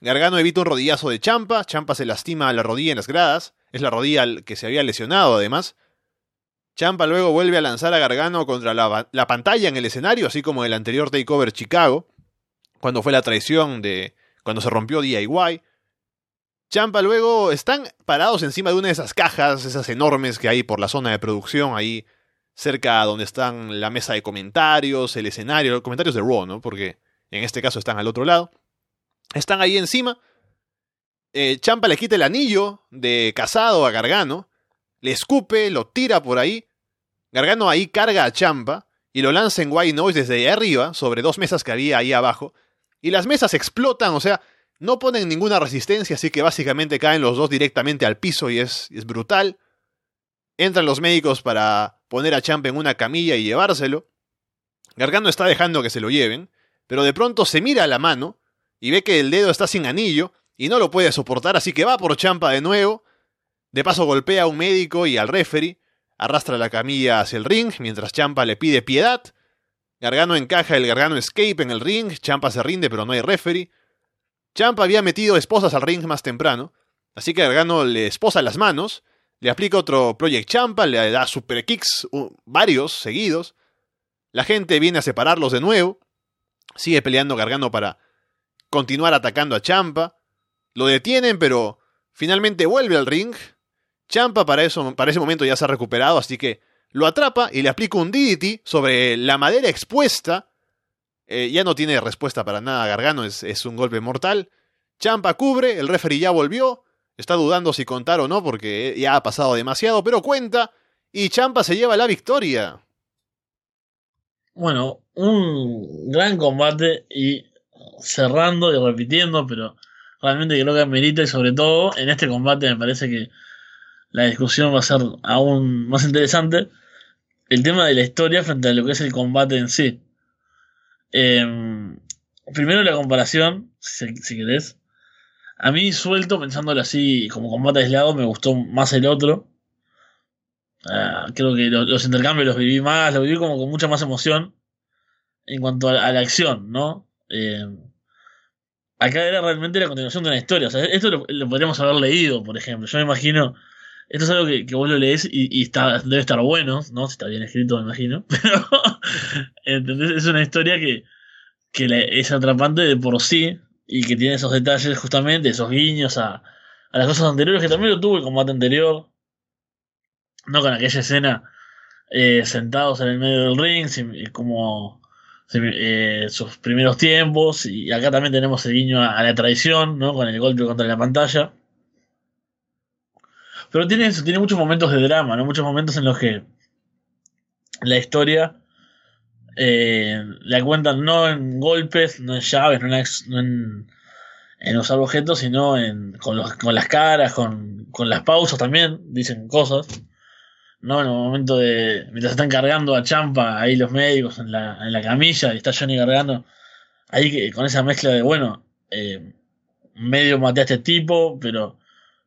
Gargano evita un rodillazo de Champa, Champa se lastima la rodilla en las gradas, es la rodilla que se había lesionado además. Champa luego vuelve a lanzar a Gargano contra la, la pantalla en el escenario, así como el anterior Takeover Chicago, cuando fue la traición de cuando se rompió DIY. Champa luego están parados encima de una de esas cajas, esas enormes que hay por la zona de producción, ahí cerca donde están la mesa de comentarios, el escenario, los comentarios de Raw, ¿no? Porque en este caso están al otro lado. Están ahí encima. Eh, Champa le quita el anillo de casado a Gargano. Le escupe, lo tira por ahí. Gargano ahí carga a Champa y lo lanza en White Noise desde ahí arriba, sobre dos mesas que había ahí abajo. Y las mesas explotan, o sea, no ponen ninguna resistencia, así que básicamente caen los dos directamente al piso y es, es brutal. Entran los médicos para poner a Champa en una camilla y llevárselo. Gargano está dejando que se lo lleven, pero de pronto se mira a la mano y ve que el dedo está sin anillo y no lo puede soportar, así que va por Champa de nuevo. De paso golpea a un médico y al referee, arrastra la camilla hacia el ring mientras Champa le pide piedad. Gargano encaja el Gargano Escape en el ring, Champa se rinde pero no hay referee. Champa había metido esposas al ring más temprano, así que Gargano le esposa las manos, le aplica otro Project Champa, le da super kicks, varios seguidos. La gente viene a separarlos de nuevo. Sigue peleando Gargano para continuar atacando a Champa. Lo detienen, pero finalmente vuelve al ring. Champa para, para ese momento ya se ha recuperado, así que lo atrapa y le aplica un DDT sobre la madera expuesta. Eh, ya no tiene respuesta para nada Gargano, es, es un golpe mortal. Champa cubre, el referee ya volvió. Está dudando si contar o no porque ya ha pasado demasiado, pero cuenta. Y Champa se lleva la victoria. Bueno, un gran combate y cerrando y repitiendo, pero realmente creo que amerita y sobre todo en este combate me parece que la discusión va a ser aún más interesante. El tema de la historia frente a lo que es el combate en sí. Em, primero la comparación, si, querés. A mí suelto, pensándolo así como combate aislado, me gustó más el otro. Ah, creo que los, intercambios los viví más, los viví como con mucha más emoción en cuanto a, la acción, ¿no? Em, acá era realmente la continuación de una historia. O sea, esto lo, podríamos haber leído, por ejemplo. Yo me imagino. Esto es algo que, vos lo lees y, está, debe estar bueno, ¿no? Si está bien escrito, me imagino. Pero. Es una historia que, que es atrapante de por sí y que tiene esos detalles, justamente, esos guiños a, a las cosas anteriores, que también lo tuvo el combate anterior. No con aquella escena eh, sentados en el medio del ring, como eh, sus primeros tiempos. Y acá también tenemos el guiño a, la traición, ¿no? Con el golpe contra la pantalla. Pero tiene, tiene muchos momentos de drama, ¿no? Muchos momentos en los que la historia eh, la cuentan no en golpes, no en llaves, no en, en, usar objetos, sino en, con, los, con las caras, con, con las pausas también, dicen cosas. ¿No? En el momento de. Mientras están cargando a Champa, ahí los médicos en la, en la camilla, y está Johnny cargando. Ahí que, con esa mezcla de, bueno, eh, medio maté a este tipo, pero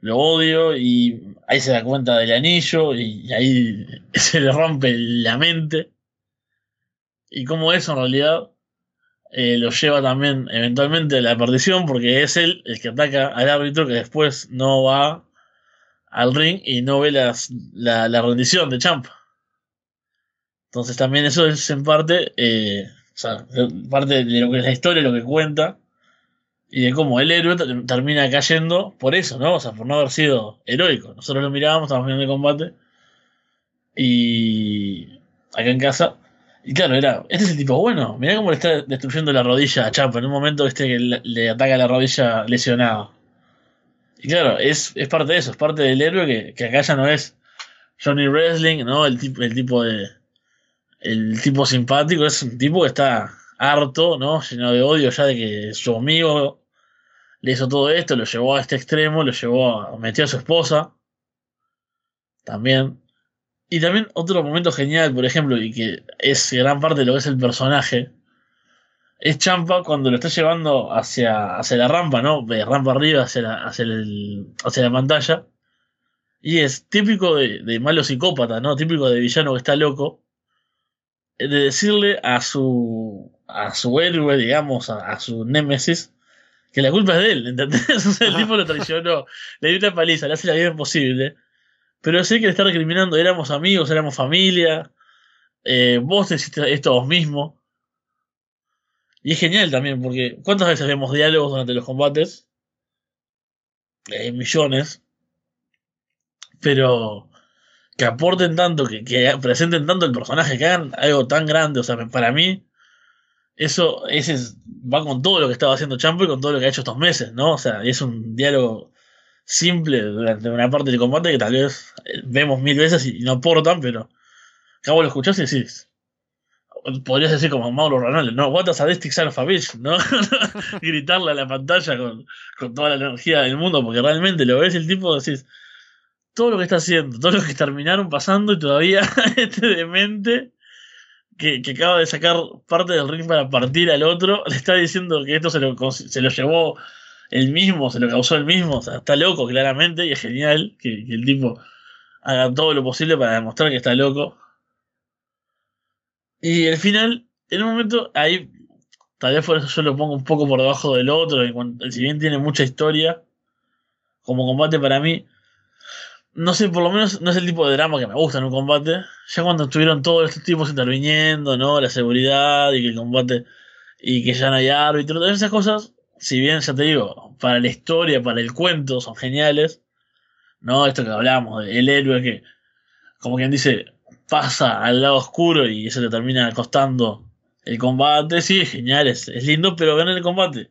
lo odio, y ahí se da cuenta del anillo, y, ahí se le rompe la mente. Y como eso en realidad eh, lo lleva también eventualmente a la perdición, porque es él el que ataca al árbitro que después no va al ring y no ve la, la, rendición de Champ. Entonces también eso es en parte, eh, parte de lo que es la historia, lo que cuenta, y de cómo el héroe termina cayendo por eso, ¿no? O sea, por no haber sido heroico. Nosotros lo mirábamos, estábamos viendo el combate, y acá en casa, y claro, era, este es el tipo bueno, mirá cómo le está destruyendo la rodilla a Champ en un momento este que le, le ataca la rodilla lesionada. Y claro, es, es parte de eso, es parte del héroe que, que acá ya no es Johnny Wrestling, ¿no? El tipo, el tipo de. El tipo simpático, es un tipo que está harto, ¿no? Lleno de odio ya de que su amigo le hizo todo esto, lo llevó a este extremo, lo llevó a. metió a su esposa. También. Y también otro momento genial, por ejemplo, y que es gran parte de lo que es el personaje, es Champa cuando lo está llevando hacia, hacia la rampa, ¿no? De rampa arriba hacia la, hacia, el, hacia la pantalla. Y es típico de, de, malo psicópata, ¿no? Típico de villano que está loco. De decirle a su, a su héroe, digamos, a, a su némesis, que la culpa es de él, ¿entendés? O sea, el tipo lo traicionó, le dio una paliza, le hace la vida imposible. Pero sé que le está recriminando, éramos amigos, éramos familia, eh, vos te hiciste esto vos mismo. Y es genial también, porque ¿cuántas veces vemos diálogos durante los combates? Eh, millones. Pero que aporten tanto, que, que, presenten tanto el personaje, que hagan algo tan grande. O sea, para mí, eso ese va con todo lo que estaba haciendo Champo y con todo lo que ha hecho estos meses, ¿no? O sea, es un diálogo simple durante una parte del combate que tal vez vemos mil veces y no aportan, pero acabo lo escuchás y decís, podrías decir como Mauro Ronaldo, no, what a sadistic son of ¿no? Gritarle a la pantalla con, con, toda la energía del mundo, porque realmente lo ves el tipo decís, todo lo que está haciendo, todo lo que terminaron pasando y todavía este demente que, que acaba de sacar parte del ring para partir al otro, le está diciendo que esto se lo, se lo llevó él mismo, se lo causó él mismo, o sea, está loco claramente y es genial que el tipo haga todo lo posible para demostrar que está loco y el final, en un momento, ahí, tal vez por eso yo lo pongo un poco por debajo del otro, y cuando, si bien tiene mucha historia, como combate para mí, no sé, por lo menos no es el tipo de drama que me gusta en un combate. Ya cuando estuvieron todos estos tipos interviniendo, ¿no? La seguridad y que el combate, y que ya no hay árbitro, todas esas cosas, si bien ya te digo, para la historia, para el cuento, son geniales, ¿no? Esto que hablamos, el héroe que, como quien dice, pasa al lado oscuro y eso le termina costando el combate. Sí, genial, es, lindo, pero gana el combate.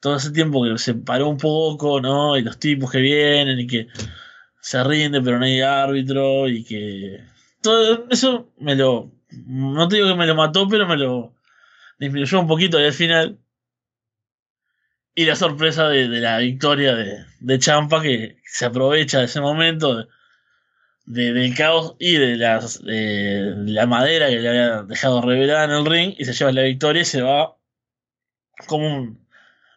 Todo ese tiempo que se paró un poco, ¿no? Y los tipos que vienen y que se rinde, pero no hay árbitro y que. Todo eso me lo. No te digo que me lo mató, pero me lo disminuyó un poquito al final. Y la sorpresa de, de la victoria de, de, Champa que se aprovecha de ese momento. De, de, del caos y de, las, de la madera que le había dejado revelada en el ring y se lleva la victoria y se va como un,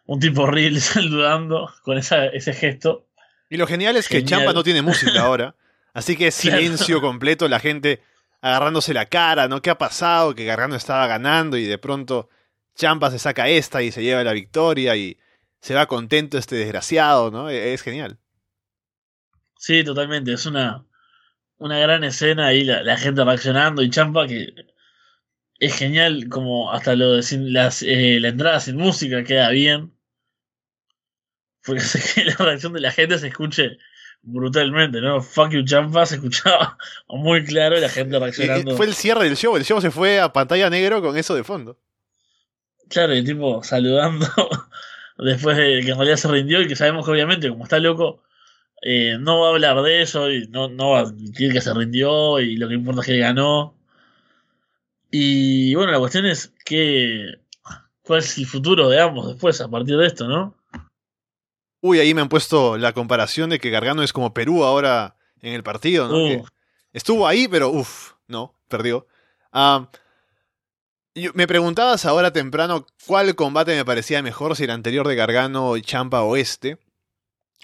un tipo horrible saludando con esa, ese gesto. Y lo genial es genial. que Champa no tiene música ahora, así que es silencio claro. completo, la gente agarrándose la cara, ¿no? ¿Qué ha pasado? Que Gargano estaba ganando y de pronto Champa se saca esta y se lleva la victoria y se va contento este desgraciado, ¿no? Es genial. Sí, totalmente, es una una gran escena ahí, la, la, gente reaccionando y Champa que es genial como hasta lo de sin, las, eh, la entrada sin música queda bien. Porque hace que la reacción de la gente se escuche brutalmente, ¿no? Fuck you Champa se escuchaba muy claro la gente reaccionando. Fue el cierre del show, el show se fue a pantalla negro con eso de fondo. Claro, y tipo saludando después de que en realidad se rindió y que sabemos que obviamente como está loco eh, no va a hablar de eso y no, no va a admitir que se rindió y lo que importa es que ganó. Y bueno, la cuestión es que cuál es el futuro de ambos después a partir de esto, ¿no? Uy, ahí me han puesto la comparación de que Gargano es como Perú ahora en el partido, ¿no? Uh. Estuvo ahí, pero uff, no, perdió. Ah, me preguntabas ahora temprano cuál combate me parecía mejor, si el anterior de Gargano, Champa o este.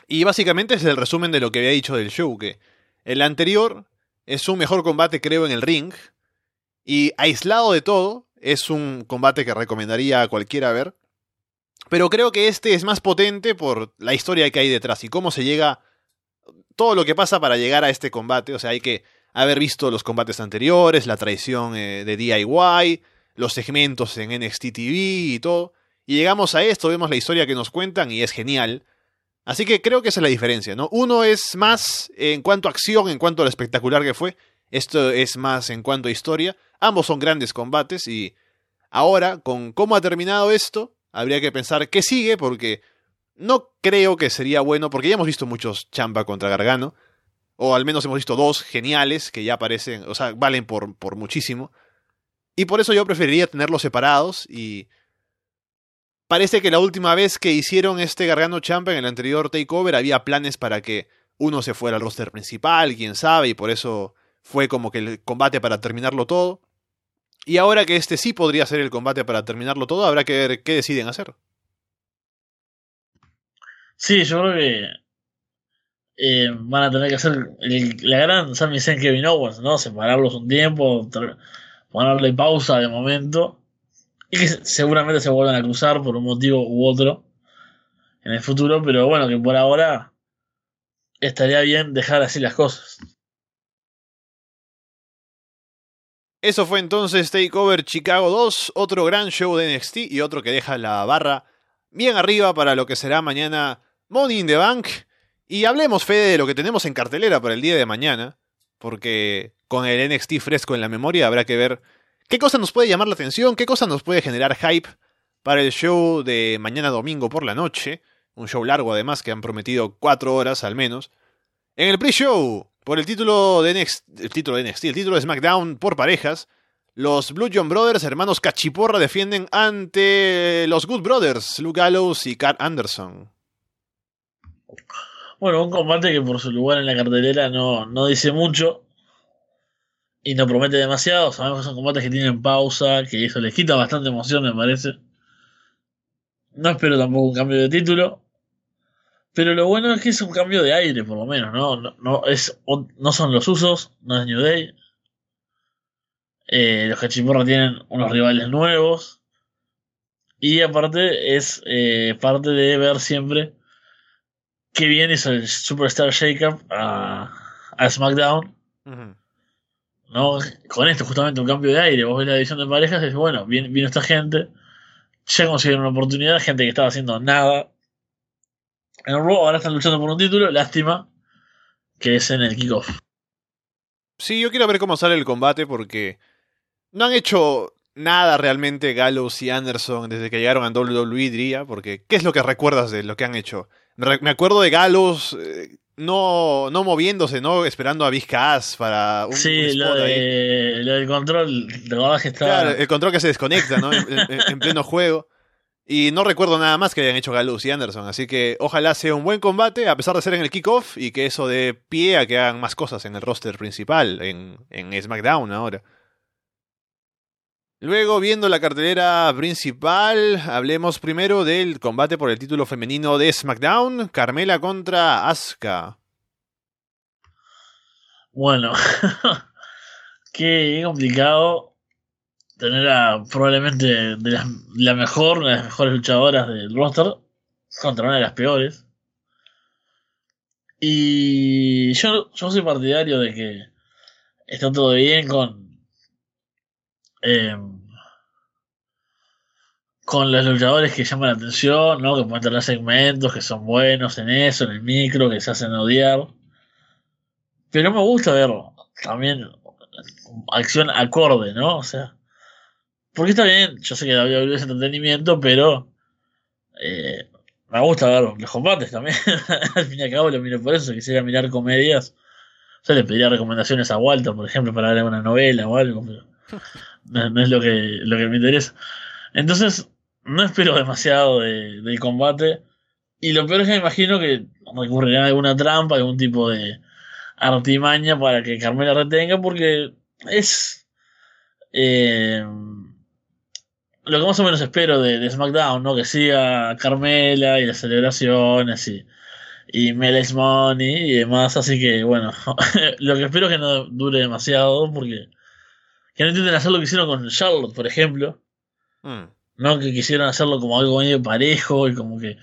Y básicamente es el resumen de lo que había dicho del show, que el anterior es un mejor combate creo en el ring, y aislado de todo, es un combate que recomendaría a cualquiera ver. Pero creo que este es más potente por la historia que hay detrás y cómo se llega. Todo lo que pasa para llegar a este combate. O sea, hay que haber visto los combates anteriores, la traición eh, de DIY, los segmentos en NXT TV y todo. Y llegamos a esto, vemos la historia que nos cuentan y es genial. Así que creo que esa es la diferencia, ¿no? Uno es más en cuanto a acción, en cuanto a lo espectacular que fue. Esto es más en cuanto a historia. Ambos son grandes combates y ahora, con cómo ha terminado esto, habría que pensar qué sigue porque no creo que sería bueno, porque ya hemos visto muchos Champa contra Gargano, o al menos hemos visto dos geniales que ya aparecen, o sea, valen por, por muchísimo. Y por eso yo preferiría tenerlos separados y... Parece que la última vez que hicieron este Gargano Champa en el anterior Takeover había planes para que uno se fuera al roster principal, quién sabe, y por eso fue como que el combate para terminarlo todo. Y ahora que este sí podría ser el combate para terminarlo todo, habrá que ver qué deciden hacer. Sí, yo creo que eh, van a tener que hacer la gran Sami Zayn Kevin Owens, ¿no? Separarlos un tiempo, ponerle pausa de momento y que seguramente se vuelvan a cruzar por un motivo u otro en el futuro, pero bueno, que por ahora estaría bien dejar así las cosas. Eso fue entonces Takeover Chicago 2, otro gran show de NXT y otro que deja la barra bien arriba para lo que será mañana Money in the Bank. Y hablemos, Fede, de lo que tenemos en cartelera para el día de mañana, porque con el NXT fresco en la memoria habrá que ver qué cosa nos puede llamar la atención, qué cosa nos puede generar hype para el show de mañana domingo por la noche, un show largo además que han prometido cuatro horas al menos. En el pre-show por el título de NXT, el título de NXT, el título de SmackDown por parejas, los Blue John Brothers, hermanos Cachiporra, defienden ante los Good Brothers, Luke Gallows y Carl Anderson. Bueno, un combate que por su lugar en la cartelera no, no dice mucho y no promete demasiado. Sabemos que son combates que tienen pausa, que eso les quita bastante emoción, me parece. No espero tampoco un cambio de título. Pero lo bueno es que es un cambio de aire, por lo menos, ¿no? No, es, no son los usos, no es New Day. Eh, los Cachimorra tienen unos rivales nuevos. Y aparte es eh, parte de ver siempre qué bien hizo el Superstar Shakeup a, a SmackDown. ¿No? Con esto, justamente un cambio de aire. Vos ves la división de parejas y dices, bueno, vino, esta gente. Ya consiguieron una oportunidad, gente que estaba haciendo nada en Raw ahora están luchando por un título, lástima que es en el kickoff. Sí, yo quiero ver cómo sale el combate porque no han hecho nada realmente Gallows y Anderson desde que llegaron a WWE, diría, porque ¿qué es lo que recuerdas de lo que han hecho? Me acuerdo de Gallows eh, no, no moviéndose, ¿no? Esperando a Vizcas para un, Sí, lo, de, lo, del control, de. Claro, el control que se desconecta, ¿no? en pleno juego. Y no recuerdo nada más que hayan hecho Galus y Anderson, así que ojalá sea un buen combate, a pesar de ser en el kickoff, y que eso dé pie a que hagan más cosas en el roster principal, en, en SmackDown ahora. Luego, viendo la cartelera principal, hablemos primero del combate por el título femenino de SmackDown, Carmela contra Asuka. Bueno, qué complicado tener a probablemente de la, mejor, una de las mejores luchadoras del roster contra una de las peores. Y yo, yo soy partidario de que está todo bien con em, con los luchadores que llaman la atención, ¿no? que pueden tener segmentos, que son buenos en eso, en el micro, que se hacen odiar. Pero me gusta ver también acción acorde, ¿no? O sea, porque está bien, yo sé que la WWE es entretenimiento, pero eh, me gusta ver los combates también. al fin y al cabo lo miro por eso, quisiera mirar comedias. O le pediría recomendaciones a Walter, por ejemplo, para ver una novela o algo, no, es lo que, lo que me interesa. Entonces, no espero demasiado del combate. Y lo peor es que me imagino que recurrirán a alguna trampa, algún tipo de, artimaña para que Carmela retenga, porque es eh, lo que más o menos espero de, SmackDown, ¿no? Que siga Carmela y las celebraciones y, y Meles Money y demás, así que bueno, lo que espero es que no dure demasiado, porque que no intenten hacer lo que hicieron con Charlotte, por ejemplo. Mm. ¿no? Que quisieron hacerlo como algo medio parejo y como que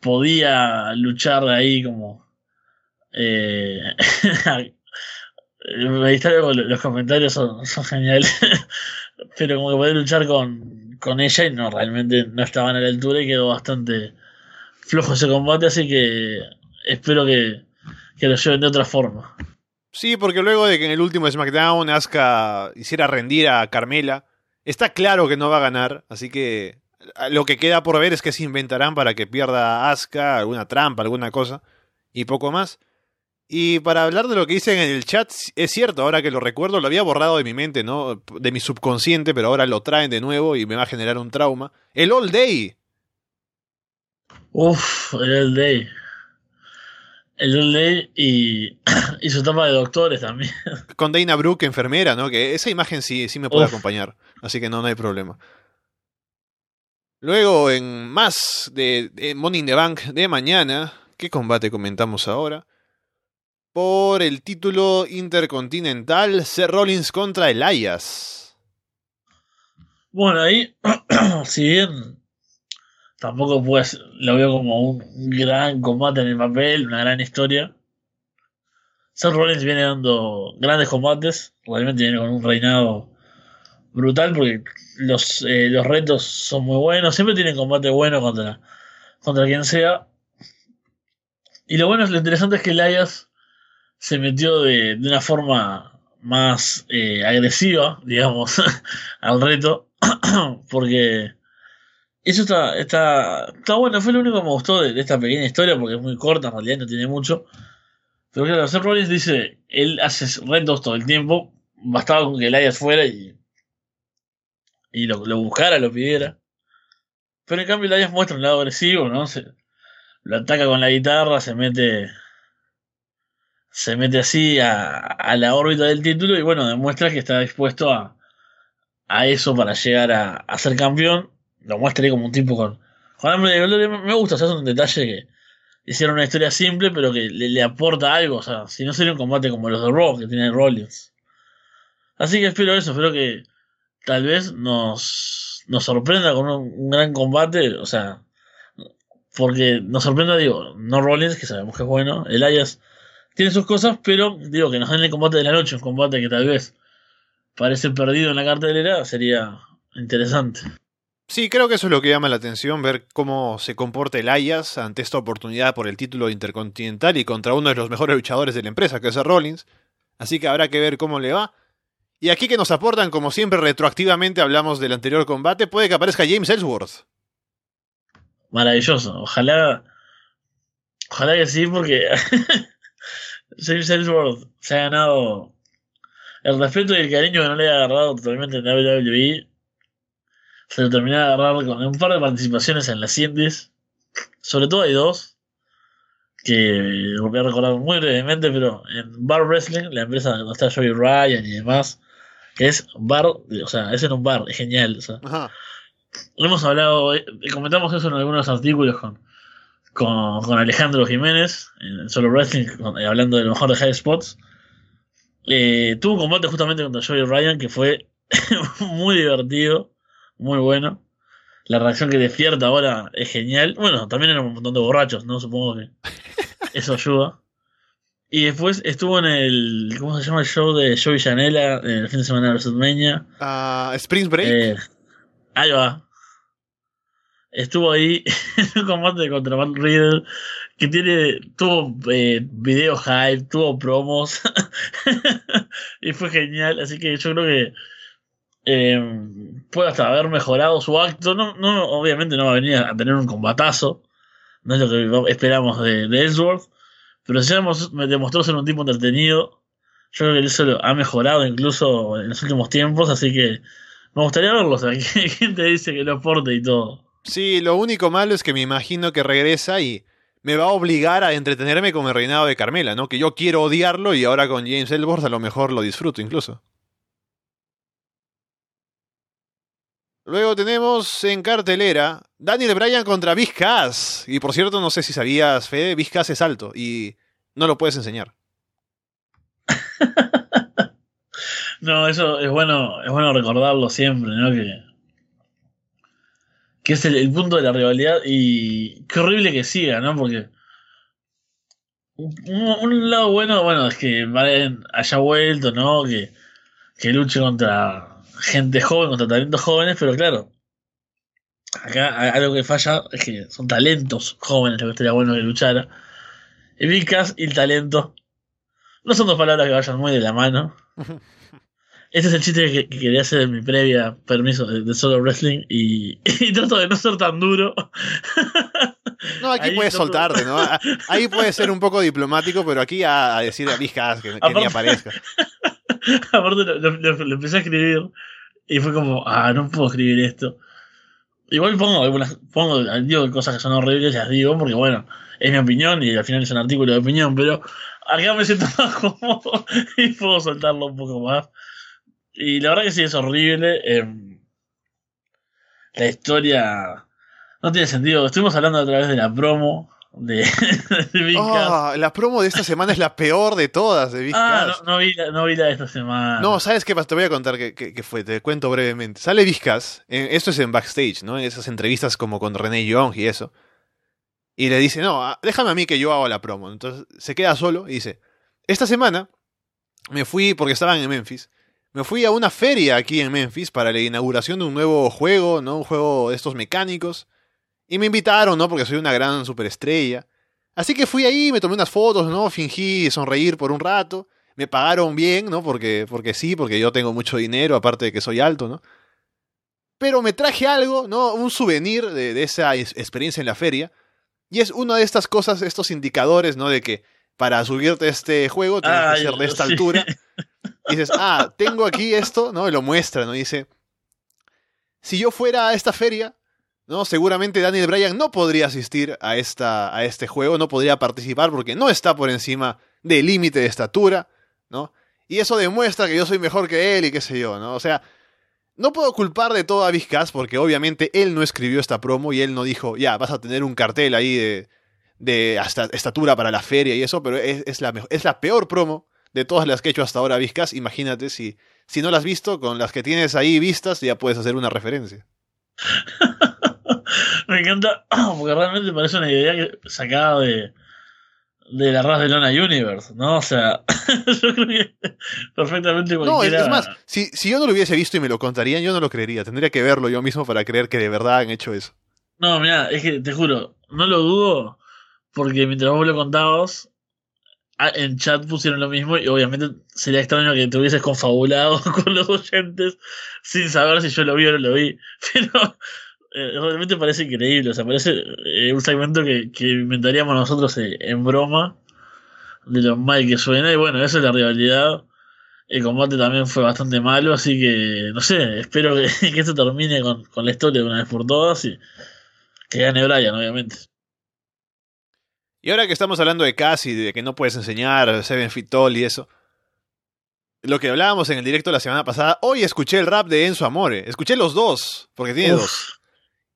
podía luchar ahí como... Eh, los comentarios son, geniales, pero como que podía luchar con, con ella y no, realmente no estaban a la altura y quedó bastante flojo ese combate, así que espero que, que lo lleven de otra forma. Sí, porque luego de que en el último SmackDown Asuka hiciera rendir a Carmela, Está claro que no va a ganar, así que lo que queda por ver es que se inventarán para que pierda Asuka, alguna trampa, alguna cosa, y poco más. Y para hablar de lo que dicen en el chat, es cierto, ahora que lo recuerdo, lo había borrado de mi mente, ¿no? De mi subconsciente, pero ahora lo traen de nuevo y me va a generar un trauma. El All Day. Uf, el All Day. El Day y, y su etapa de doctores también. Con Dana Brooke, enfermera, ¿no? Que esa imagen sí, sí me puede acompañar. Así que no, no hay problema. Luego, en más de, Money in the Bank de mañana, ¿qué combate comentamos ahora? Por el título intercontinental, Seth Rollins contra Elias. Bueno, ahí, si bien tampoco pues lo veo como un gran combate en el papel, una gran historia. Seth Rollins viene dando grandes combates, realmente viene con un reinado brutal porque los, eh, los retos son muy buenos. Siempre tienen combate bueno contra, contra quien sea. Y lo bueno, lo interesante es que Elias se metió de, de una forma más eh, agresiva, digamos, al reto. porque eso está, está, está bueno. Fue lo único que me gustó de, esta pequeña historia porque es muy corta, en realidad no tiene mucho. Pero claro, Seth Rollins dice, él hace retos todo el tiempo. Bastaba con que Elias fuera y y lo, buscara, lo pidiera. Pero en cambio Elias muestra un lado agresivo, ¿no? Se, lo ataca con la guitarra, se mete. Se mete así a, a la órbita del título y bueno, demuestra que está dispuesto a, a eso para llegar a, a ser campeón. Lo muestra ahí como un tipo con, hambre Me gusta, o es un detalle que hicieron una historia simple, pero que le, aporta algo. O sea, si no sería un combate como los de Raw que tiene Rollins. Así que espero eso, espero que tal vez nos, nos sorprenda con un, gran combate, o sea, porque nos sorprenda, digo, no Rollins, que sabemos que es bueno, Elias tiene sus cosas, pero digo que nos den el combate de la noche, un combate que tal vez parece perdido en la cartelera, sería interesante. Sí, creo que eso es lo que llama la atención, ver cómo se comporta Elias ante esta oportunidad por el título intercontinental y contra uno de los mejores luchadores de la empresa, que es Rollins. Así que habrá que ver cómo le va. Y aquí que nos aportan, como siempre, retroactivamente hablamos del anterior combate, puede que aparezca James Ellsworth. Maravilloso. Ojalá. Ojalá que sí, porque James Ellsworth se ha ganado el respeto y el cariño que no le ha agarrado totalmente en WWE. Se lo terminó de agarrar con un par de participaciones en las Indies. Sobre todo hay dos. Que voy a recordar muy brevemente, pero en Bar Wrestling, la empresa donde está Joey Ryan y demás que es bar, o sea, es en un bar, es genial. O sea. Hemos hablado, eh, comentamos eso en algunos artículos con, con, Alejandro Jiménez, en Solo Wrestling, eh, hablando de lo mejor de High Spots. Eh, tuvo un combate justamente contra Joey Ryan que fue muy divertido, muy bueno. La reacción que despierta ahora es genial. Bueno, también eran un montón de borrachos, ¿no? Supongo que eso ayuda. Y después estuvo en el. ¿Cómo se llama el show de Joey Janela en el fin de semana de WrestleMania? Uh, Spring Break. Eh, ahí va. Estuvo ahí en un combate contra Matt Riddle. Que tiene. Tuvo eh, video hype, tuvo promos. y fue genial. Así que yo creo que. Eh, puede hasta haber mejorado su acto. No, no, obviamente no va a venir a tener un combatazo. No es lo que esperamos de, de Ellsworth pero ya me demostró ser un tipo entretenido. Yo creo que eso ha mejorado incluso en los últimos tiempos, así que me gustaría verlo. O sea, ¿quién te dice que lo aporte y todo? Sí, lo único malo es que me imagino que regresa y me va a obligar a entretenerme con el reinado de Carmela, ¿no? Que yo quiero odiarlo y ahora con James Ellsworth a lo mejor lo disfruto incluso. Luego tenemos en cartelera Daniel Bryan contra Vizcas. Y por cierto, no sé si sabías, Fede, Vizcas es alto y no lo puedes enseñar. no, eso es bueno, es bueno recordarlo siempre, ¿no? Que, que es el, punto de la rivalidad y qué horrible que siga, ¿no? Porque un, lado bueno, bueno, es que Bryan haya vuelto, ¿no? Que, que luche contra gente joven, contra talentos jóvenes, pero claro, acá algo que falla es que son talentos jóvenes, lo que estaría bueno que luchara. Y Vicas y el talento no son dos palabras que vayan muy de la mano. Este es el chiste que, quería hacer en mi previa permiso de, solo wrestling y, trato de no ser tan duro. No, aquí puedes soltarte, ¿no? Ahí puedes ser un poco diplomático, pero aquí a, decir a Vizcas que, que ni aparezca. Aparte, lo, empecé a escribir y fue como, ah, no puedo escribir esto. Igual pongo algunas, pongo, digo cosas que son horribles, las digo, porque bueno, es mi opinión y al final es un artículo de opinión, pero acá me siento más cómodo y puedo soltarlo un poco más. Y la verdad que sí, es horrible. Em, la historia no tiene sentido. Estuvimos hablando a través de la promo de, de oh, la promo de esta semana es la peor de todas de Ah, no, vi la, no, vi la, de esta semana. No, ¿sabes qué? Te voy a contar qué, fue, te cuento brevemente. Sale Vizcas, esto es en backstage, ¿no? En esas entrevistas como con René Young y eso. Y le dice, no, ah, déjame a mí que yo hago la promo. Entonces se queda solo y dice, esta semana me fui, porque estaban en Memphis, me fui a una feria aquí en Memphis para la inauguración de un nuevo juego, ¿no? Un juego de estos mecánicos. Y me invitaron, ¿no? Porque soy una gran superestrella. Así que fui ahí, me tomé unas fotos, ¿no? Fingí sonreír por un rato. Me pagaron bien, ¿no? Porque, porque sí, porque yo tengo mucho dinero, aparte de que soy alto, ¿no? Pero me traje algo, ¿no? Un souvenir de, esa experiencia en la feria. Y es una de estas cosas, estos indicadores, ¿no? De que para subirte a este juego tienes que ser de esta altura. Y dices, ah, tengo aquí esto, ¿no? Y lo muestra, ¿no? Y dice, si yo fuera a esta feria, ¿no? Seguramente Daniel Bryan no podría asistir a, esta, a este juego, no podría participar porque no está por encima del límite de estatura, ¿no? Y eso demuestra que yo soy mejor que él y qué sé yo, ¿no? O sea, no puedo culpar de todo a Vizcas porque obviamente él no escribió esta promo y él no dijo, ya, vas a tener un cartel ahí de, de hasta estatura para la feria y eso, pero es, la, es la peor promo de todas las que he hecho hasta ahora Vizcas. Imagínate si, si no las has visto, con las que tienes ahí vistas ya puedes hacer una referencia. Me encanta, porque realmente parece una idea sacada de, de la raza de Lona Universe, ¿no? O sea, yo creo que perfectamente cualquiera... No, es más, si, si yo no lo hubiese visto y me lo contarían, yo no lo creería. Tendría que verlo yo mismo para creer que de verdad han hecho eso. No, mira, es que te juro, no lo dudo, porque mientras vos lo contabas, en chat pusieron lo mismo y obviamente sería extraño que te hubieses confabulado con los oyentes sin saber si yo lo vi o no lo vi. Pero eh, realmente parece increíble. O sea, parece eh, un segmento que, inventaríamos nosotros eh, en broma de lo mal que suena. Y bueno, eso es la rivalidad. El combate también fue bastante malo, así que no sé, espero que, esto termine con, con, la historia de una vez por todas y que gane Brian, obviamente. Y ahora que estamos hablando de Cassie, de que no puedes enseñar Seven Feet Tall y eso, lo que hablábamos en el directo la semana pasada, hoy escuché el rap de Enzo Amore. Escuché los dos, porque tiene dos.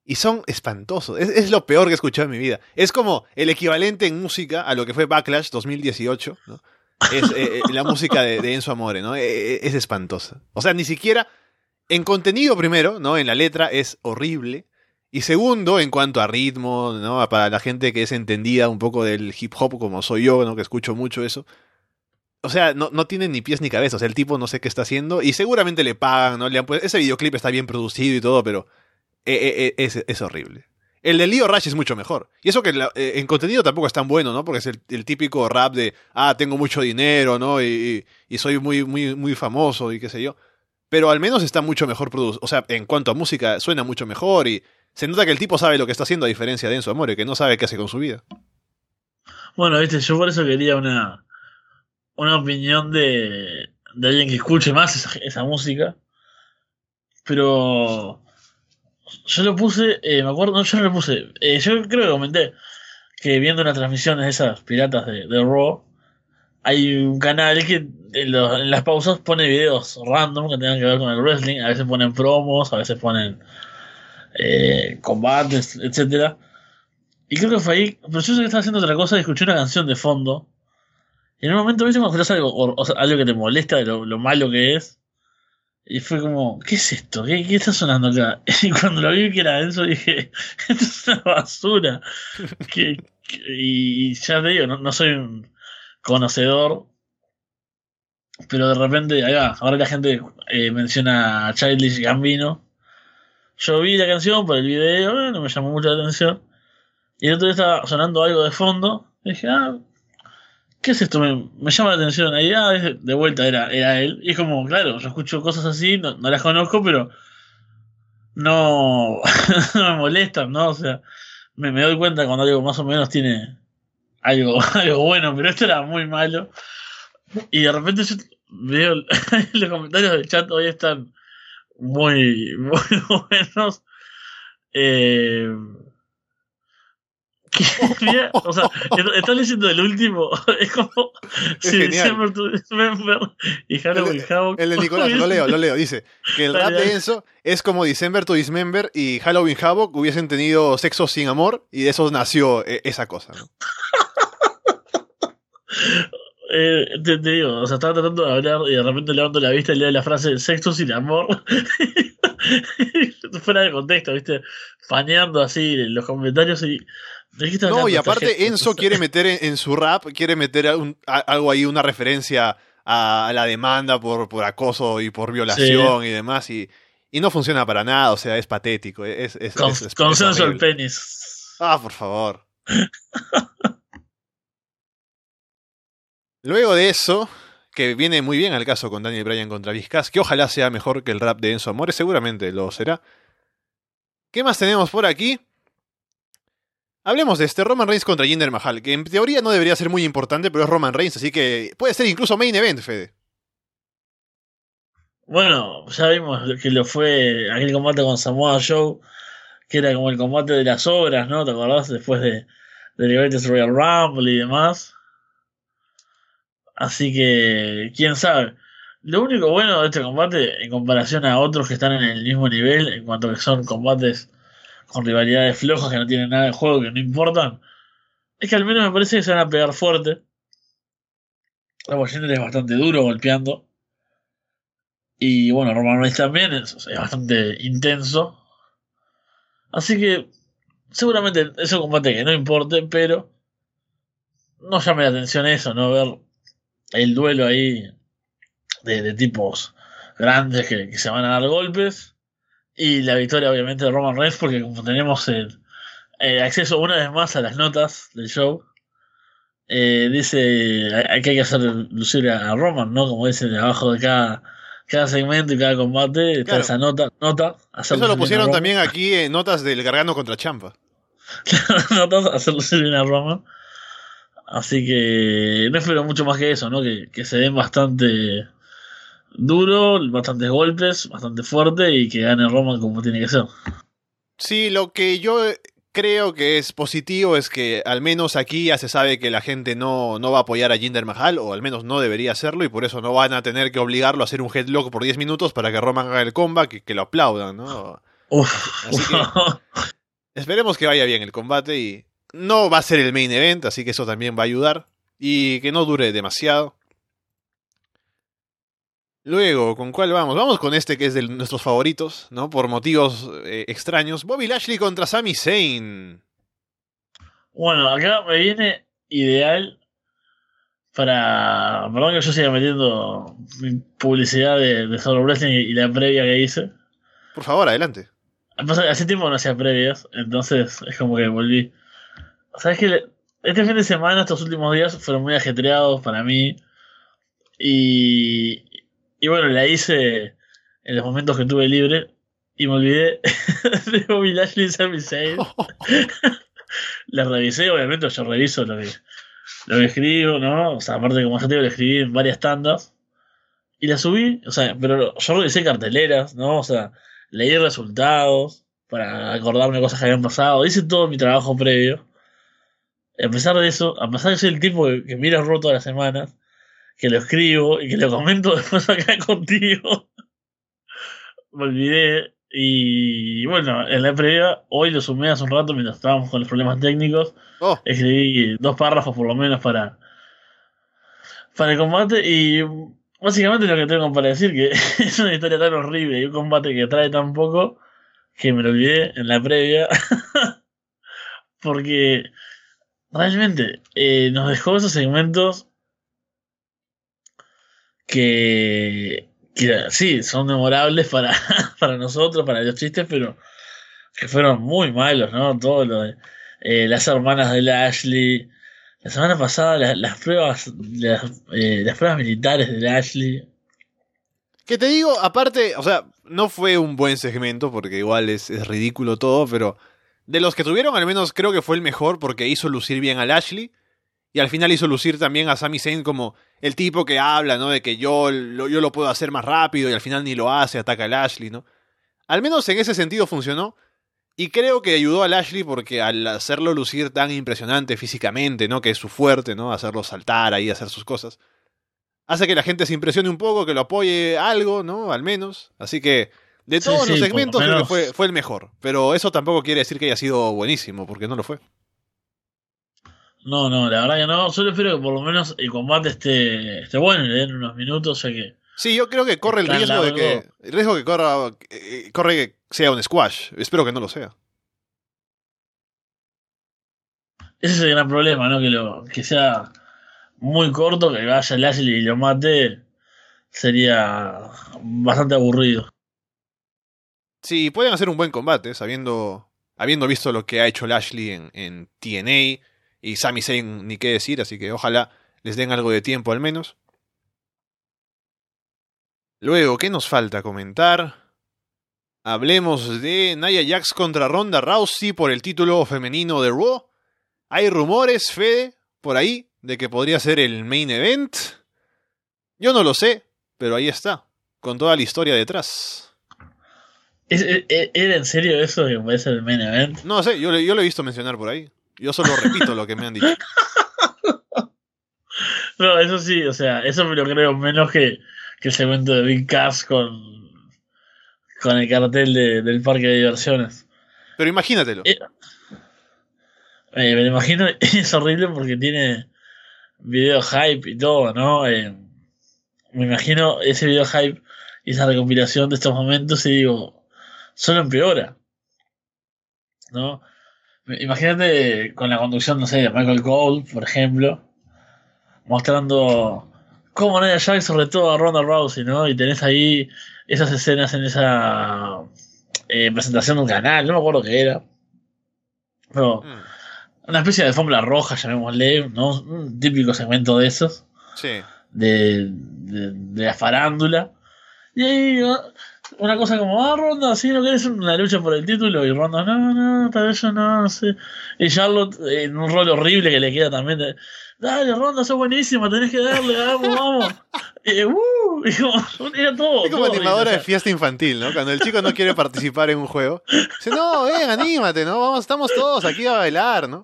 Y son espantosos. Es, lo peor que he escuchado en mi vida. Es como el equivalente en música a lo que fue Backlash 2018, ¿no? Es eh, eh, la música de, Enzo Amore, ¿no? Eh, es espantosa. O sea, ni siquiera en contenido primero, ¿no? En la letra es horrible. Y segundo, en cuanto a ritmo, ¿no? Para la gente que es entendida un poco del hip hop como soy yo, ¿no? Que escucho mucho eso. O sea, no, no tiene ni pies ni cabeza. O sea, el tipo no sé qué está haciendo. Y seguramente le pagan, ¿no? Le han ese videoclip está bien producido y todo, pero eh, eh, eh, es, horrible. El de Leo Rush es mucho mejor. Y eso que en contenido tampoco es tan bueno, ¿no? Porque es el, típico rap de, ah, tengo mucho dinero, ¿no? Y, soy muy, muy, muy famoso y qué sé yo. Pero al menos está mucho mejor producido. O sea, en cuanto a música, suena mucho mejor y se nota que el tipo sabe lo que está haciendo a diferencia de Enzo Amore, que no sabe qué hace con su vida. Bueno, viste, yo por eso quería una, una opinión de, de alguien que escuche más esa música. Pero yo lo puse, eh, me acuerdo, no, yo no lo puse. Eh, yo creo que comenté que viendo unas transmisiones esas piratas de, de Raw, hay un canal que en, las pausas pone videos random que tengan que ver con el wrestling. A veces ponen promos, a veces ponen eh, combates, etcétera. Y creo que fue ahí. Pero yo sé que estaba haciendo otra cosa y escuché una canción de fondo. Y en un momento, ¿viste? Cuando escuchas algo, que te molesta de lo malo que es. Y fue como, ¿qué es esto? ¿Qué, qué está sonando acá? Y cuando lo vi que era denso dije, esto es una basura. Que- y ya te digo, no, no soy un conocedor. Pero de repente, va, ahora la gente eh, menciona a Childish Gambino. Yo vi la canción por el video, eh, no me llamó mucho la atención. Y el otro día estaba sonando algo de fondo. Y dije, ah, ¿qué es esto? Me, llama la atención. Ahí, ah, de vuelta era, era él. Y es como, claro, yo escucho cosas así, no, las conozco, pero no, no me molestan, ¿no? O sea, me, me doy cuenta cuando algo más o menos tiene algo, algo bueno, pero esto era muy malo. Y de repente yo veo los comentarios del chat hoy están muy, muy buenos. Eh, que- mira, o sea, est- están leyendo el último. Es como Es si genial. December to December y Halloween Havoc. El de Nicolás, lo leo, lo leo. Dice que el rap de. Enzo es como December to Dismember y Halloween Havoc hubiesen tenido sexo sin amor y de eso nació eh, esa cosa. ¿no? Eh, te, te digo, o sea, estaba tratando de hablar y de repente levanto la vista y leo la frase sexo sin amor. Fuera de contexto, ¿viste? Paneando así los comentarios y. ¿de qué está No, y aparte? Enzo quiere meter en, en su rap, quiere meter un- a- algo ahí, una referencia a, la demanda por, por acoso y por violación y demás, y, y no funciona para nada, o sea, es patético. Es, es, Con- es- consenso el horrible. penis. Ah, por favor. Luego de eso, que viene muy bien al caso con Daniel Bryan contra Vizcas, que ojalá sea mejor que el rap de Enzo Amores, seguramente lo será. ¿Qué más tenemos por aquí? Hablemos de este Roman Reigns contra Jinder Mahal, que en teoría no debería ser muy importante, pero es Roman Reigns, así que puede ser incluso main event, Fede. Bueno, ya vimos que lo fue aquel combate con Samoa Joe, que era como el combate de las obras, ¿no? ¿Te acordás? Después de, de Greatest Royal Rumble y demás. Así que, quién sabe. Lo único bueno de este combate, en comparación a otros que están en el mismo nivel, en cuanto que son combates con rivalidades flojas que no tienen nada de juego, que no importan, es que al menos me parece que se van a pegar fuerte. La Jinder es bastante duro golpeando. Y bueno, Roman Reigns también es, bastante intenso. Así que seguramente es un combate que no importe, pero no llame la atención eso, ¿no? Ver el duelo ahí de, tipos grandes que se van a dar golpes. Y la victoria obviamente de Roman Reigns, porque como tenemos el, acceso una vez más a las notas del show, eh, dice hay- que hay que hacer lucir a, Roman, ¿no? Como dice abajo de cada, cada segmento y cada combate, está Claro. esa nota, nota, Eso lo pusieron también aquí en notas del Gargano contra Champa. notas, hacer lucir bien a Roman. Así que no espero mucho más que eso, ¿no? Que, que se den bastante duro, bastantes golpes, bastante fuerte y que gane Roman como tiene que ser. Sí, lo que yo creo que es positivo es que al menos aquí ya se sabe que la gente no, no va a apoyar a Jinder Mahal, o al menos no debería hacerlo, y por eso no van a tener que obligarlo a hacer un headlock por 10 minutos para que Roman haga el comeback y que lo aplaudan, ¿no? Uf, Así Esperemos que vaya bien el combate y no va a ser el main event, así que eso también va a ayudar y que no dure demasiado. Luego, ¿con cuál vamos? Vamos con este que es de nuestros favoritos, ¿no? Por motivos eh, extraños. Bobby Lashley contra Sami Zayn. Bueno, acá me viene ideal para. Perdón que yo siga metiendo mi publicidad de, de Solo Wrestling y la previa que hice. Por favor, adelante. Que hace tiempo no hacía previas, entonces es como que volví. ¿Sabes qué? Este fin de semana, estos últimos días, fueron muy ajetreados para mí. Y, y bueno, la hice en los momentos que tuve libre. Y me olvidé de Bobby Lashley y Sami. La revisé, obviamente, yo reviso lo que, lo que escribo, ¿no? O sea, aparte, como ya te digo, lo escribí en varias tandas. Y la subí, o sea, pero yo revisé carteleras, ¿no? O sea, leí resultados para acordarme cosas que habían pasado. Hice todo mi trabajo previo. a pesar de eso, a pesar de ser el tipo que, que mira Raw todas las semanas, que lo escribo y que lo comento después acá contigo, me olvidé. Y bueno, en la previa, hoy lo sumé hace un rato mientras estábamos con los problemas técnicos. Oh, Escribí dos párrafos por lo menos para, para el combate y básicamente lo que tengo para decir que es una historia tan horrible y un combate que trae tan poco que me lo olvidé en la previa. Porque realmente eh, nos dejó esos segmentos que, sí, son memorables para, para nosotros, para los chistes, pero que fueron muy malos, ¿no? Todo lo de eh, las hermanas de Ashley. La semana pasada la- las pruebas las, eh, pruebas militares de Ashley. que te digo, aparte, o sea, no fue un buen segmento porque igual es, es ridículo todo, pero de los que tuvieron al menos creo que fue el mejor porque hizo lucir bien a Lashley y al final hizo lucir también a Sami Zayn como el tipo que habla, ¿no? De que yo lo, yo lo puedo hacer más rápido y al final ni lo hace, ataca a Lashley, ¿no? Al menos en ese sentido funcionó. Y creo que ayudó a Lashley porque al hacerlo lucir tan impresionante físicamente, ¿no? Que es su fuerte, ¿no? Hacerlo saltar ahí, hacer sus cosas. Hace que la gente se impresione un poco, que lo apoye algo, ¿no? Al menos. Así que, de todos sí, los lo segmentos, creo que fue, fue el mejor. Pero eso tampoco quiere decir que haya sido buenísimo, porque no lo fue. No, no, la verdad que no. Solo espero que por lo menos el combate esté, esté bueno y le den unos minutos, ya que Sí, yo creo que corre el riesgo de que. El riesgo que corra. eh, corre que sea un squash. Espero que no lo sea. ese es el gran problema, ¿no? Que lo que sea muy corto, que vaya Lashley y lo mate, sería bastante aburrido. Sí, pueden hacer un buen combate, sabiendo. Habiendo visto lo que ha hecho Lashley en, en TNA. Y Sami Zayn ni qué decir, así que ojalá les den algo de tiempo al menos. Luego, ¿qué nos falta comentar? Hablemos de Nia Jax contra Ronda Rousey por el título femenino de Raw. Hay rumores, Fede, por ahí, de que podría ser el main event. Yo no lo sé, pero ahí está, con toda la historia detrás. ¿Es- e- e- ¿Era en serio eso que puede ser el main event? No sé, yo, yo lo he visto mencionar por ahí. Yo solo repito lo que me han dicho. No, eso sí, o sea, eso me lo creo menos que, que el segmento de Big Cass con, con el cartel de- del parque de diversiones. Pero imagínatelo. Eh, Eh, me lo imagino, es horrible porque tiene video hype y todo, ¿no? Eh, me imagino ese video hype y esa recopilación de estos momentos y digo, solo empeora, ¿no? Imagínate con la conducción, no sé, de Michael Cole, por ejemplo, mostrando cómo Nia Jax sobre todo a Ronda Rousey, ¿no? Y tenés ahí esas escenas en esa eh, presentación de un canal, no me acuerdo qué era. Pero Mm, una especie de alfombra roja, llamémosle, ¿no? Un típico segmento de esos, sí. de, de, de la farándula. Y ahí ¿no? Una cosa como, ah, Ronda, sí, no querés una lucha por el título. Y Ronda, no, no, tal vez yo no, no sé. Y Charlotte, en un rol horrible que le queda también, de, dale, Ronda, sos buenísima, tenés que darle, vamos, vamos. Y, uh, y como, era todo. Es como todo, animadora de fiesta infantil, ¿no? Cuando el chico no quiere participar en un juego, dice, no, ven, anímate, ¿no? Vamos, estamos todos aquí a bailar, ¿no?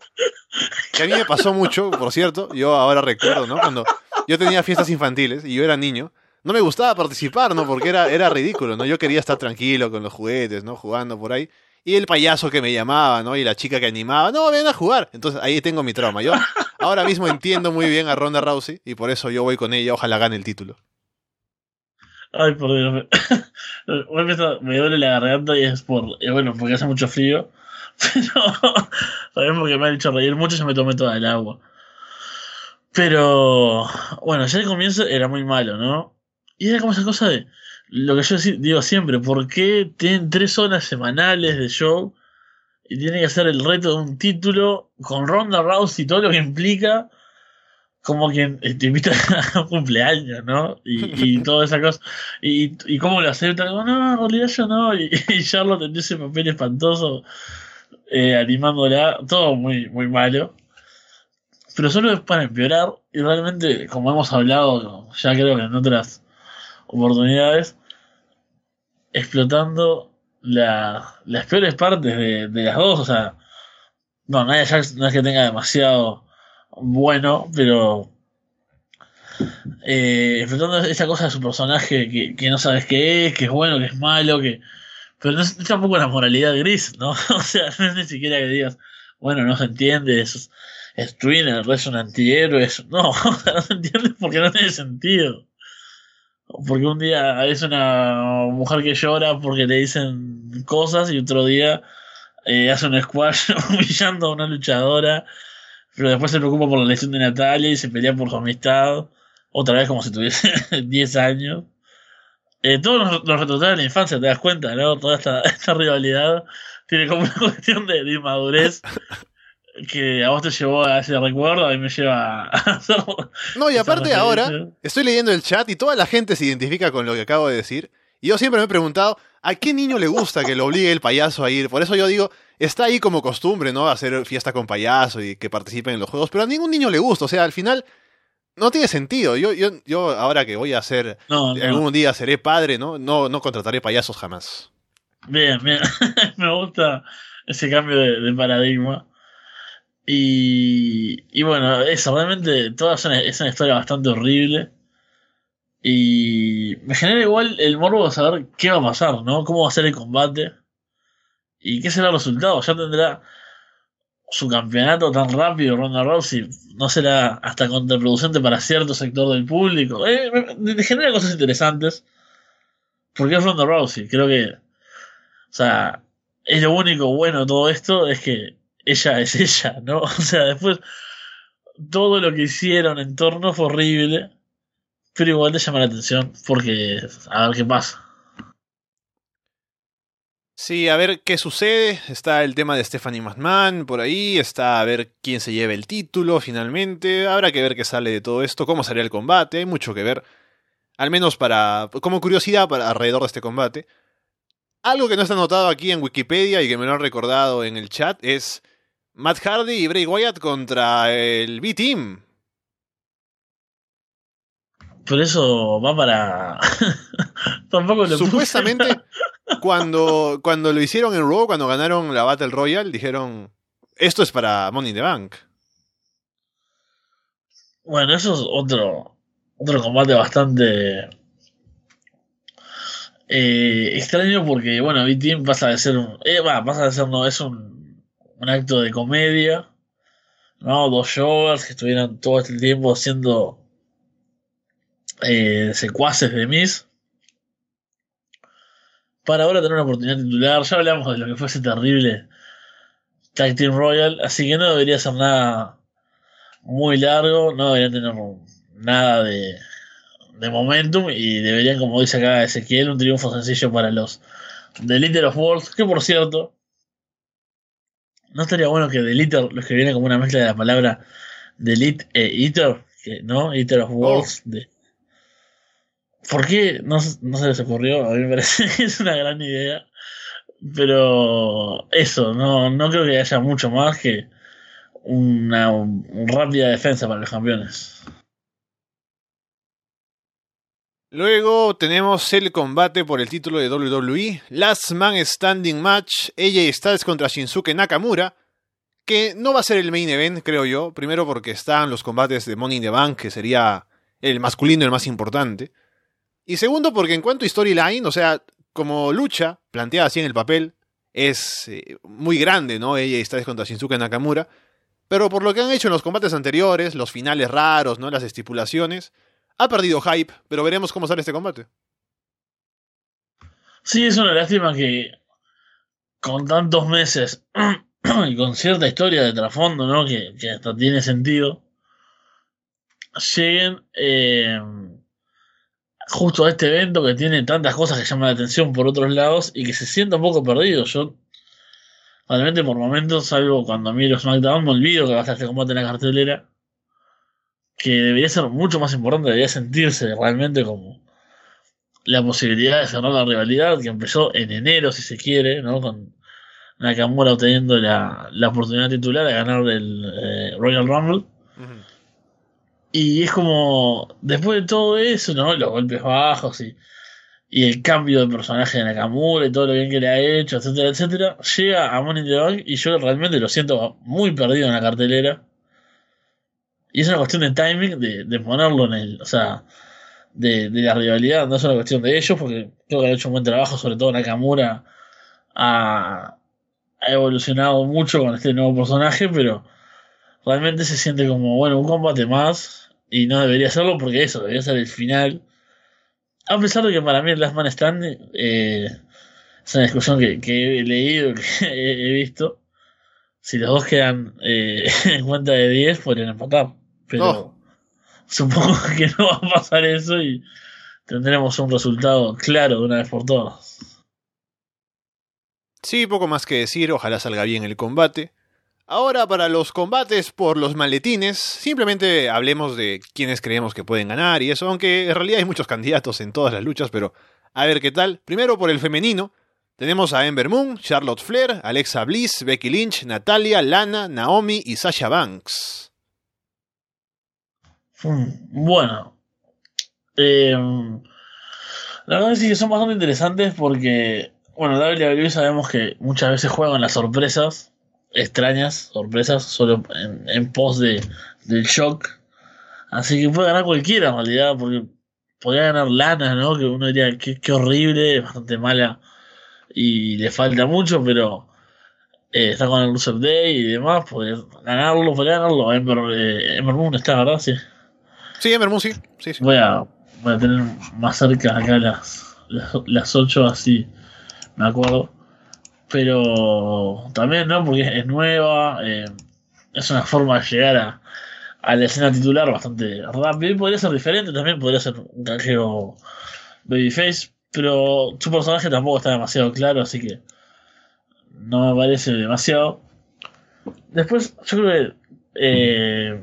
Que a mí me pasó mucho, por cierto, yo ahora recuerdo, ¿no? Cuando yo tenía fiestas infantiles y yo era niño, no me gustaba participar, ¿no? Porque era, era ridículo, ¿no? Yo quería estar tranquilo con los juguetes, ¿no? Jugando por ahí. Y el payaso que me llamaba, ¿no? Y la chica que animaba, no, ven a jugar. Entonces ahí tengo mi trauma. Yo ahora mismo entiendo muy bien a Ronda Rousey y por eso yo voy con ella, ojalá gane el título. Ay, por Dios. Me, duele la garganta y es por. bueno, porque hace mucho frío. Pero. También porque me ha hecho reír mucho y yo me tomé toda el agua. Pero. Bueno, ya el comienzo era muy malo, ¿no? Y era como esa cosa de. Lo que yo digo siempre, ¿por qué tienen tres horas semanales de show y tiene que hacer el reto de un título con Ronda Rousey y todo lo que implica? Como quien te invita a un cumpleaños, ¿no? Y, y toda esa cosa. Y, y cómo lo aceptan. No, en realidad yo no. Y, y Charlotte en ese papel espantoso, eh, animándola. Todo muy, muy malo. Pero solo es para empeorar. Y realmente, como hemos hablado, ya creo que en otras oportunidades, explotando la- las peores partes de, las dos. O sea, No, Nia Jax no es que tenga demasiado bueno, pero eh, enfrentando esa cosa de su personaje que, no sabes qué es, que es bueno, que es malo, que pero no es, tampoco la moralidad gris, ¿no? o sea, no es ni siquiera que digas, bueno, no se entiende, es, es es un antihéroe, no, o sea, no se entiende porque no tiene sentido. Porque un día es una mujer que llora porque le dicen cosas y otro día eh, hace un squash humillando a una luchadora, pero después se preocupa por la lesión de Natalia y se pelea por su amistad, otra vez como si tuviese 10 años. Eh, todos los, los de la infancia, te das cuenta, ¿no? Toda esta, esta rivalidad tiene como una cuestión de, inmadurez que a vos te llevó a ese recuerdo, a mí me lleva a. No, y aparte ahora estoy leyendo el chat y toda la gente se identifica con lo que acabo de decir. Y yo siempre me he preguntado, ¿a qué niño le gusta que lo obligue el payaso a ir? Por eso yo digo, está ahí como costumbre, ¿no? Hacer fiesta con payaso y que participen en los juegos, pero a ningún niño le gusta. O sea, al final no tiene sentido. Yo, yo, yo ahora que voy a ser, algún día seré padre, ¿no? No, no contrataré payasos jamás. Bien, bien. Me gusta ese cambio de, paradigma. Y, y, bueno, eso, realmente toda es una, historia bastante horrible. Y me genera igual el morbo de saber qué va a pasar, ¿no? Cómo va a ser el combate. Y qué será el resultado. Ya tendrá su campeonato tan rápido, Ronda Rousey, no será hasta contraproducente para cierto sector del público. Eh, genera cosas interesantes. Porque es Ronda Rousey. Creo que. O sea, es lo único bueno de todo esto es que ella es ella, ¿no? O sea, después. Todo lo que hicieron en torno fue horrible. Pero igual te llama la atención. Porque. A ver qué pasa. Sí, a ver qué sucede. Está el tema de Stephanie McMahon por ahí. Está a ver quién se lleva el título finalmente. Habrá que ver qué sale de todo esto, cómo sería el combate. Hay mucho que ver. Al menos para. como curiosidad para alrededor de este combate. Algo que no está anotado aquí en Wikipedia y que me lo han recordado en el chat es Matt Hardy y Bray Wyatt contra el B-Team. Por eso va para. Tampoco lo Supuestamente, cuando, cuando lo hicieron en Raw, cuando ganaron la Battle Royale, dijeron: Esto es para Money in the Bank. Bueno, eso es otro, otro combate bastante eh, extraño porque, bueno, B-Team pasa de ser un. Eh, pasa de ser, no, es un, un acto de comedia. ¿no? Dos shows que estuvieron todo este tiempo haciendo eh, secuaces de Miss para ahora tener una oportunidad titular. Ya hablamos de lo que fue ese terrible Tag Team Royal, así que no debería ser nada muy largo, no debería tener nada de, momentum y deberían, como dice acá Ezequiel, un triunfo sencillo para los The Litter of Worlds, que por cierto, no estaría bueno que The Litter lo escribiera como una mezcla de la palabra Delete e Eater, que, ¿no? Eater of Worlds, de, ¿Por qué? No, no se les ocurrió. A mí me parece que es una gran idea. Pero eso, no, no creo que haya mucho más que una, rápida defensa para los campeones. Luego tenemos el combate por el título de WWE, Last Man Standing Match, AJ Styles contra Shinsuke Nakamura, que no va a ser el main event, creo yo, primero porque están los combates de Money in the Bank, que sería el masculino el más importante, y segundo, porque en cuanto a storyline, o sea, como lucha, planteada así en el papel, es eh, muy grande, ¿no? Ella está contra Shinsuke Nakamura. Pero por lo que han hecho en los combates anteriores, los finales raros, ¿no? Las estipulaciones, ha perdido hype, pero veremos cómo sale este combate. Sí, es una lástima que con tantos meses y con cierta historia de trasfondo, ¿no? Que, que hasta tiene sentido, lleguen eh, justo a este evento que tiene tantas cosas que llaman la atención por otros lados y que se sienta un poco perdido. Yo, realmente por momentos, salvo cuando miro SmackDown, me olvido que va a estar este combate en la cartelera, que debería ser mucho más importante, debería sentirse realmente como la posibilidad de cerrar la rivalidad que empezó en enero, si se quiere, ¿no? Con Nakamura obteniendo la, la oportunidad titular de ganar el eh, Royal Rumble. Y es como, después de todo eso, ¿no? Los golpes bajos y, y el cambio de personaje de Nakamura y todo lo bien que le ha hecho, etcétera, etcétera, llega a Money in the Bank y yo realmente lo siento muy perdido en la cartelera. Y es una cuestión de timing, de, ponerlo en el, o sea, de, de, la rivalidad, no es una cuestión de ellos, porque creo que han hecho un buen trabajo, sobre todo Nakamura ha, ha evolucionado mucho con este nuevo personaje, pero realmente se siente como, bueno, un combate más, y no debería serlo porque eso, debería ser el final a pesar de que para mí el Last Man Standing eh, es una discusión que, que, he leído, que he, visto. Si los dos quedan eh, en cuenta de 10, podrían empatar. Pero supongo que no va a pasar eso y tendremos un resultado claro de una vez por todas. Sí, poco más que decir, ojalá salga bien el combate. Ahora para los combates por los maletines, simplemente hablemos de quiénes creemos que pueden ganar y eso, aunque en realidad hay muchos candidatos en todas las luchas, pero a ver qué tal. Primero por el femenino, tenemos a Ember Moon, Charlotte Flair, Alexa Bliss, Becky Lynch, Natalia, Lana, Naomi y Sasha Banks. Bueno, eh, la verdad es que son bastante interesantes porque, bueno, WWE sabemos que muchas veces juegan las sorpresas extrañas, sorpresas, solo en, pos de, del shock. Así que puede ganar cualquiera en realidad, porque podría ganar Lana, ¿no? Que uno diría que, qué horrible, bastante mala y le falta mucho, pero eh, está con el Loser Day y demás, podría ganarlo, podría ganarlo. Ember, eh, Moon está, ¿verdad? Sí. Sí, Ember Moon, sí. sí, Voy, a, voy a tener más cerca acá las, las, las 8, así me acuerdo pero también, ¿no? Porque es nueva, eh, es una forma de llegar a, a, la escena titular bastante rápido podría ser diferente, también podría ser un canjeo babyface, pero su personaje tampoco está demasiado claro, así que no me parece demasiado. Después, yo creo que... Eh,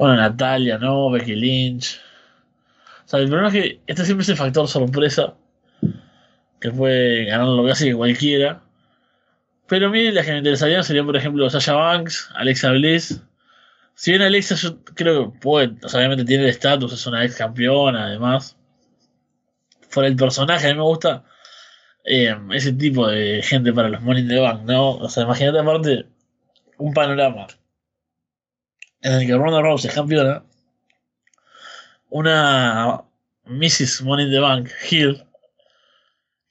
bueno, Natalia, ¿no? Becky Lynch. O sea, el problema es que este siempre es el factor sorpresa que puede ganarlo casi que cualquiera. Pero a mí las que me interesarían serían, por ejemplo, Sasha Banks, Alexa Bliss. Si bien Alexa yo creo que puede, obviamente tiene el estatus, es una ex campeona además. Fuera el personaje, a mí me gusta eh, ese tipo de gente para los Money in the Bank, ¿no? O sea, imagínate aparte un panorama en el que Ronda Rousey es campeona, una Mrs. Money in the Bank, Hill,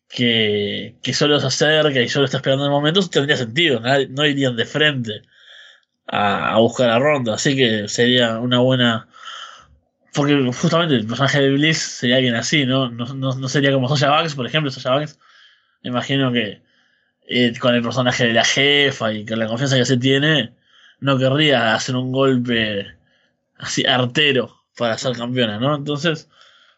que, que solo se acerca y solo está esperando el momento, tendría sentido, no, irían de frente a, buscar a Ronda, así que sería una buena... Porque justamente el personaje de Bliss sería alguien así, ¿no? No, no, sería como Sasha Banks, por ejemplo, Sasha Banks, me imagino que eh, con el personaje de la jefa y con la confianza que se tiene, no querría hacer un golpe así artero para ser campeona, ¿no? Entonces,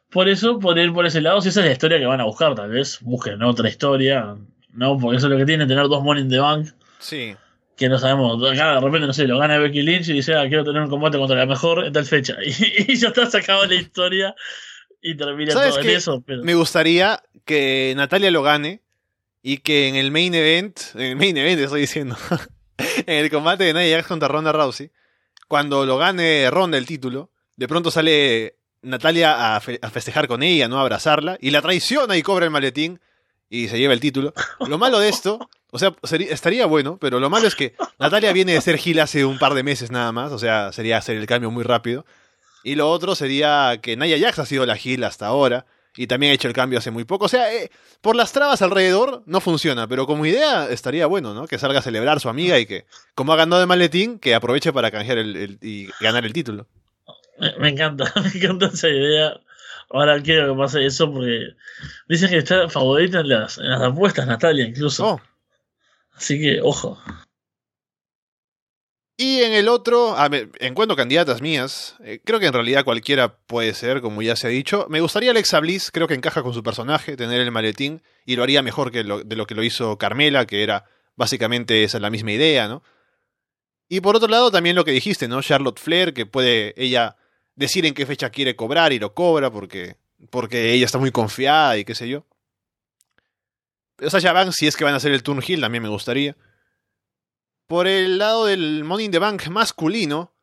por eso, por ir por ese lado, si esa es la historia que van a buscar, tal vez busquen otra historia, ¿no? Porque eso es lo que tiene, tener dos Money in the Bank. Sí. Que no sabemos, acá de repente, no sé, lo gana Becky Lynch y dice, ah, quiero tener un combate contra la mejor en tal fecha. Y, ya está sacado la historia y termina todo en eso. Me gustaría que Natalia lo gane y que en el main event, en el main event estoy diciendo, en el combate de Nia Jax contra Ronda Rousey, cuando lo gane Ronda el título, de pronto sale Natalia a, festejar con ella, ¿no? A abrazarla, y la traiciona y cobra el maletín y se lleva el título. Lo malo de esto, o sea, estaría bueno, pero lo malo es que Natalia viene de ser Gil hace un par de meses nada más, o sea, sería hacer el cambio muy rápido. Y lo otro sería que Naya Jax ha sido la Gil hasta ahora, y también ha hecho el cambio hace muy poco. O sea, eh, por las trabas alrededor no funciona, pero como idea estaría bueno, ¿no? Que salga a celebrar su amiga y que, como ha ganado el maletín, que aproveche para canjear el, y ganar el título. Me, encanta, me encanta esa idea. Ahora quiero que pase eso porque dicen que está favorita en las, en las apuestas, Natalia, incluso. Oh. Así que, ojo. Y en el otro, encuentro candidatas mías. Eh, creo que en realidad cualquiera puede ser, como ya se ha dicho. Me gustaría Alexa Bliss, creo que encaja con su personaje, tener el maletín, y lo haría mejor que de lo que lo hizo Carmela, que era básicamente esa la misma idea, ¿no? Y por otro lado, también lo que dijiste, ¿no? Charlotte Flair, que puede ella decir en qué fecha quiere cobrar y lo cobra porque, porque ella está muy confiada y qué sé yo. Sasha Banks, si es que van a hacer el Turn Hill, también me gustaría. Por el lado del Money in the Bank masculino,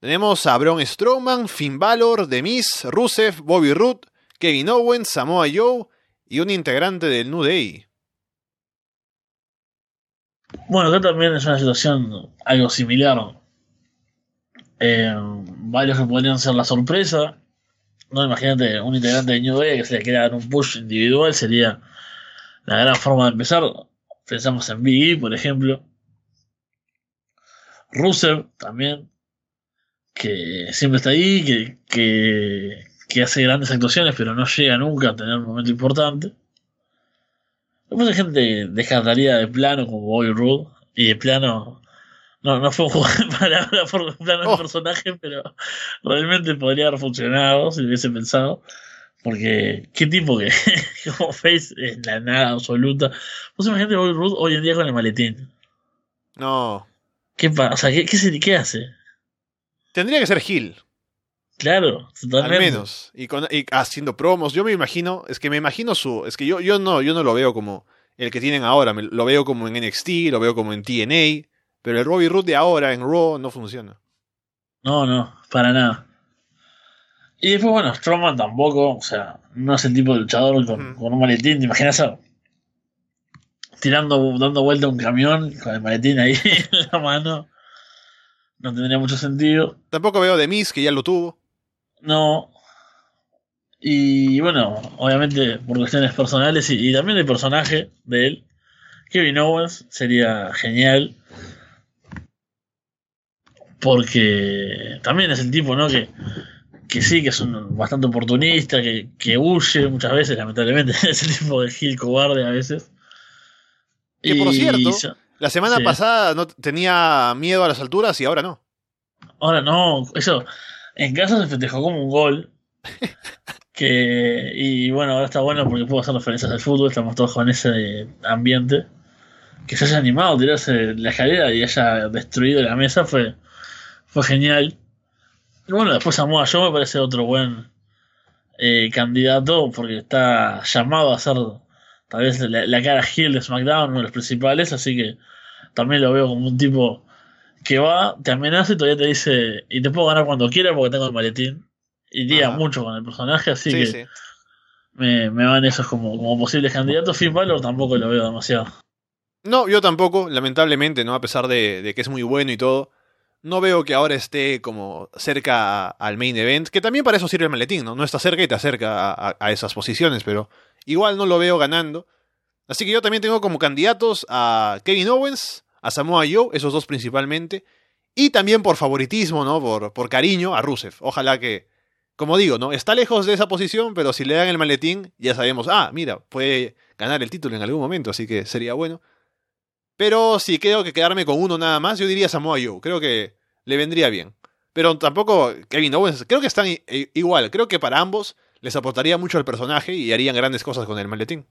tenemos a Braun Strowman, Finn Balor, The Rusev, Bobby Roode, Kevin Owens, Samoa Joe y un integrante del New Day. Bueno, acá también es una situación algo similar. Eh, varios que podrían ser la sorpresa. No, imagínate un integrante de New Day que se le quiera dar un push individual, sería la gran forma de empezar. Pensamos en Big E, por ejemplo. Rusev también, que siempre está ahí, que, que, que hace grandes actuaciones, pero no llega nunca a tener un momento importante. Después hay gente que descartaría de plano como Bobby Roode, y de plano no, no fue un juego de palabras por plano Oh. de personaje, pero realmente podría haber funcionado si lo hubiese pensado. Porque qué tipo que como face es la nada absoluta. Vos imaginate Bobby Roode hoy en día con el maletín. No. ¿Qué pasa? O sea, ¿qué, qué, se- qué hace? Tendría que ser Gil, Claro, al totalmente. menos. Y, con- y haciendo promos. Yo me imagino, es que me imagino su. Es que yo, yo no, yo no lo veo como el que tienen ahora. me- lo veo como en NXT, lo veo como en TNA. Pero el Robbie Root de ahora en Raw no funciona. No, no, para nada. Y después, bueno, Strowman tampoco, o sea, no es el tipo de luchador con, un maletín. ¿Te imaginas a- tirando, dando vuelta un camión con el maletín ahí en la mano? No tendría mucho sentido. Tampoco veo de Miz, que ya lo tuvo. No. Y bueno, obviamente por cuestiones personales y, y también el personaje de él, Kevin Owens sería genial. Porque también es el tipo, ¿no? Que, que sí, que es un bastante oportunista, que, que huye muchas veces, lamentablemente. es el tipo de Gil cobarde a veces. Que, por cierto, La semana Sí. pasada no tenía miedo a las alturas y ahora no. Ahora no, eso en casa se festejó como un gol. Que, y bueno, ahora está bueno porque puedo hacer referencias al fútbol, estamos todos con ese ambiente. Que se haya animado a tirarse la escalera y haya destruido la mesa fue, fue genial. Y bueno, después Samoa Joe me parece otro buen eh, candidato porque está llamado a ser tal vez la, la cara heel de SmackDown, uno de los principales, así que también lo veo como un tipo que va, te amenaza y todavía te dice, y te puedo ganar cuando quiera porque tengo el maletín. Iría Ajá. mucho con el personaje, así Sí, que sí. Me, me van esos como, como posibles candidatos. Finn Balor tampoco lo veo demasiado. No, yo tampoco, lamentablemente, ¿no? A pesar de, de que es muy bueno y todo. No veo que ahora esté como cerca al main event, que también para eso sirve el maletín, ¿no? No está cerca y te acerca a- a esas posiciones, pero igual no lo veo ganando. Así que yo también tengo como candidatos a Kevin Owens, a Samoa Joe, esos dos principalmente, y también por favoritismo, ¿no? Por, por cariño a Rusev. Ojalá que, como digo, ¿no? Está lejos de esa posición, pero si le dan el maletín, ya sabemos, ah, mira, puede ganar el título en algún momento, así que sería bueno. Pero si creo que quedarme con uno nada más, yo diría Samoa Joe. Creo que le vendría bien. Pero tampoco Kevin Owens. Creo que están igual. Creo que para ambos les aportaría mucho al personaje y harían grandes cosas con el maletín.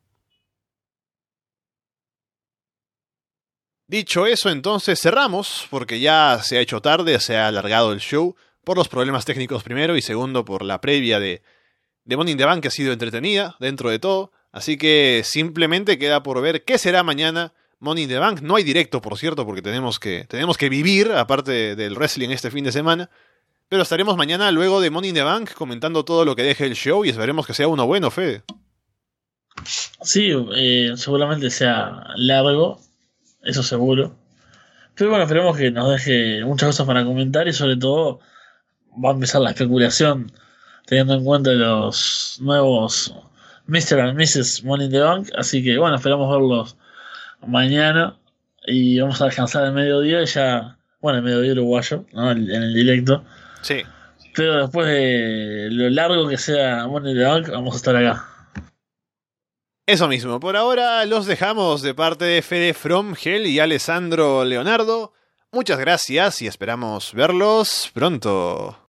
Dicho eso, entonces cerramos, porque ya se ha hecho tarde, se ha alargado el show, por los problemas técnicos primero y segundo por la previa de, de Money in the Bank que ha sido entretenida dentro de todo. Así que simplemente queda por ver qué será mañana Money in the Bank. No hay directo, por cierto, porque tenemos que, tenemos que vivir, aparte del wrestling este fin de semana. Pero estaremos mañana, luego de Money in the Bank, comentando todo lo que deje el show y esperemos que sea uno bueno, Fede. Sí, eh, seguramente sea largo, eso seguro. Pero bueno, esperemos que nos deje muchas cosas para comentar y sobre todo va a empezar la especulación teniendo en cuenta los nuevos Mr. and Mrs. Money in the Bank. Así que bueno, esperamos verlos mañana y vamos a descansar el mediodía y ya, bueno, el mediodía uruguayo, ¿no? en el directo. Sí. Pero después de lo largo que sea Money the Bank, vamos a estar acá. Eso mismo, por ahora los dejamos de parte de Fede From Hell y Alessandro Leonardo. Muchas gracias y esperamos verlos pronto.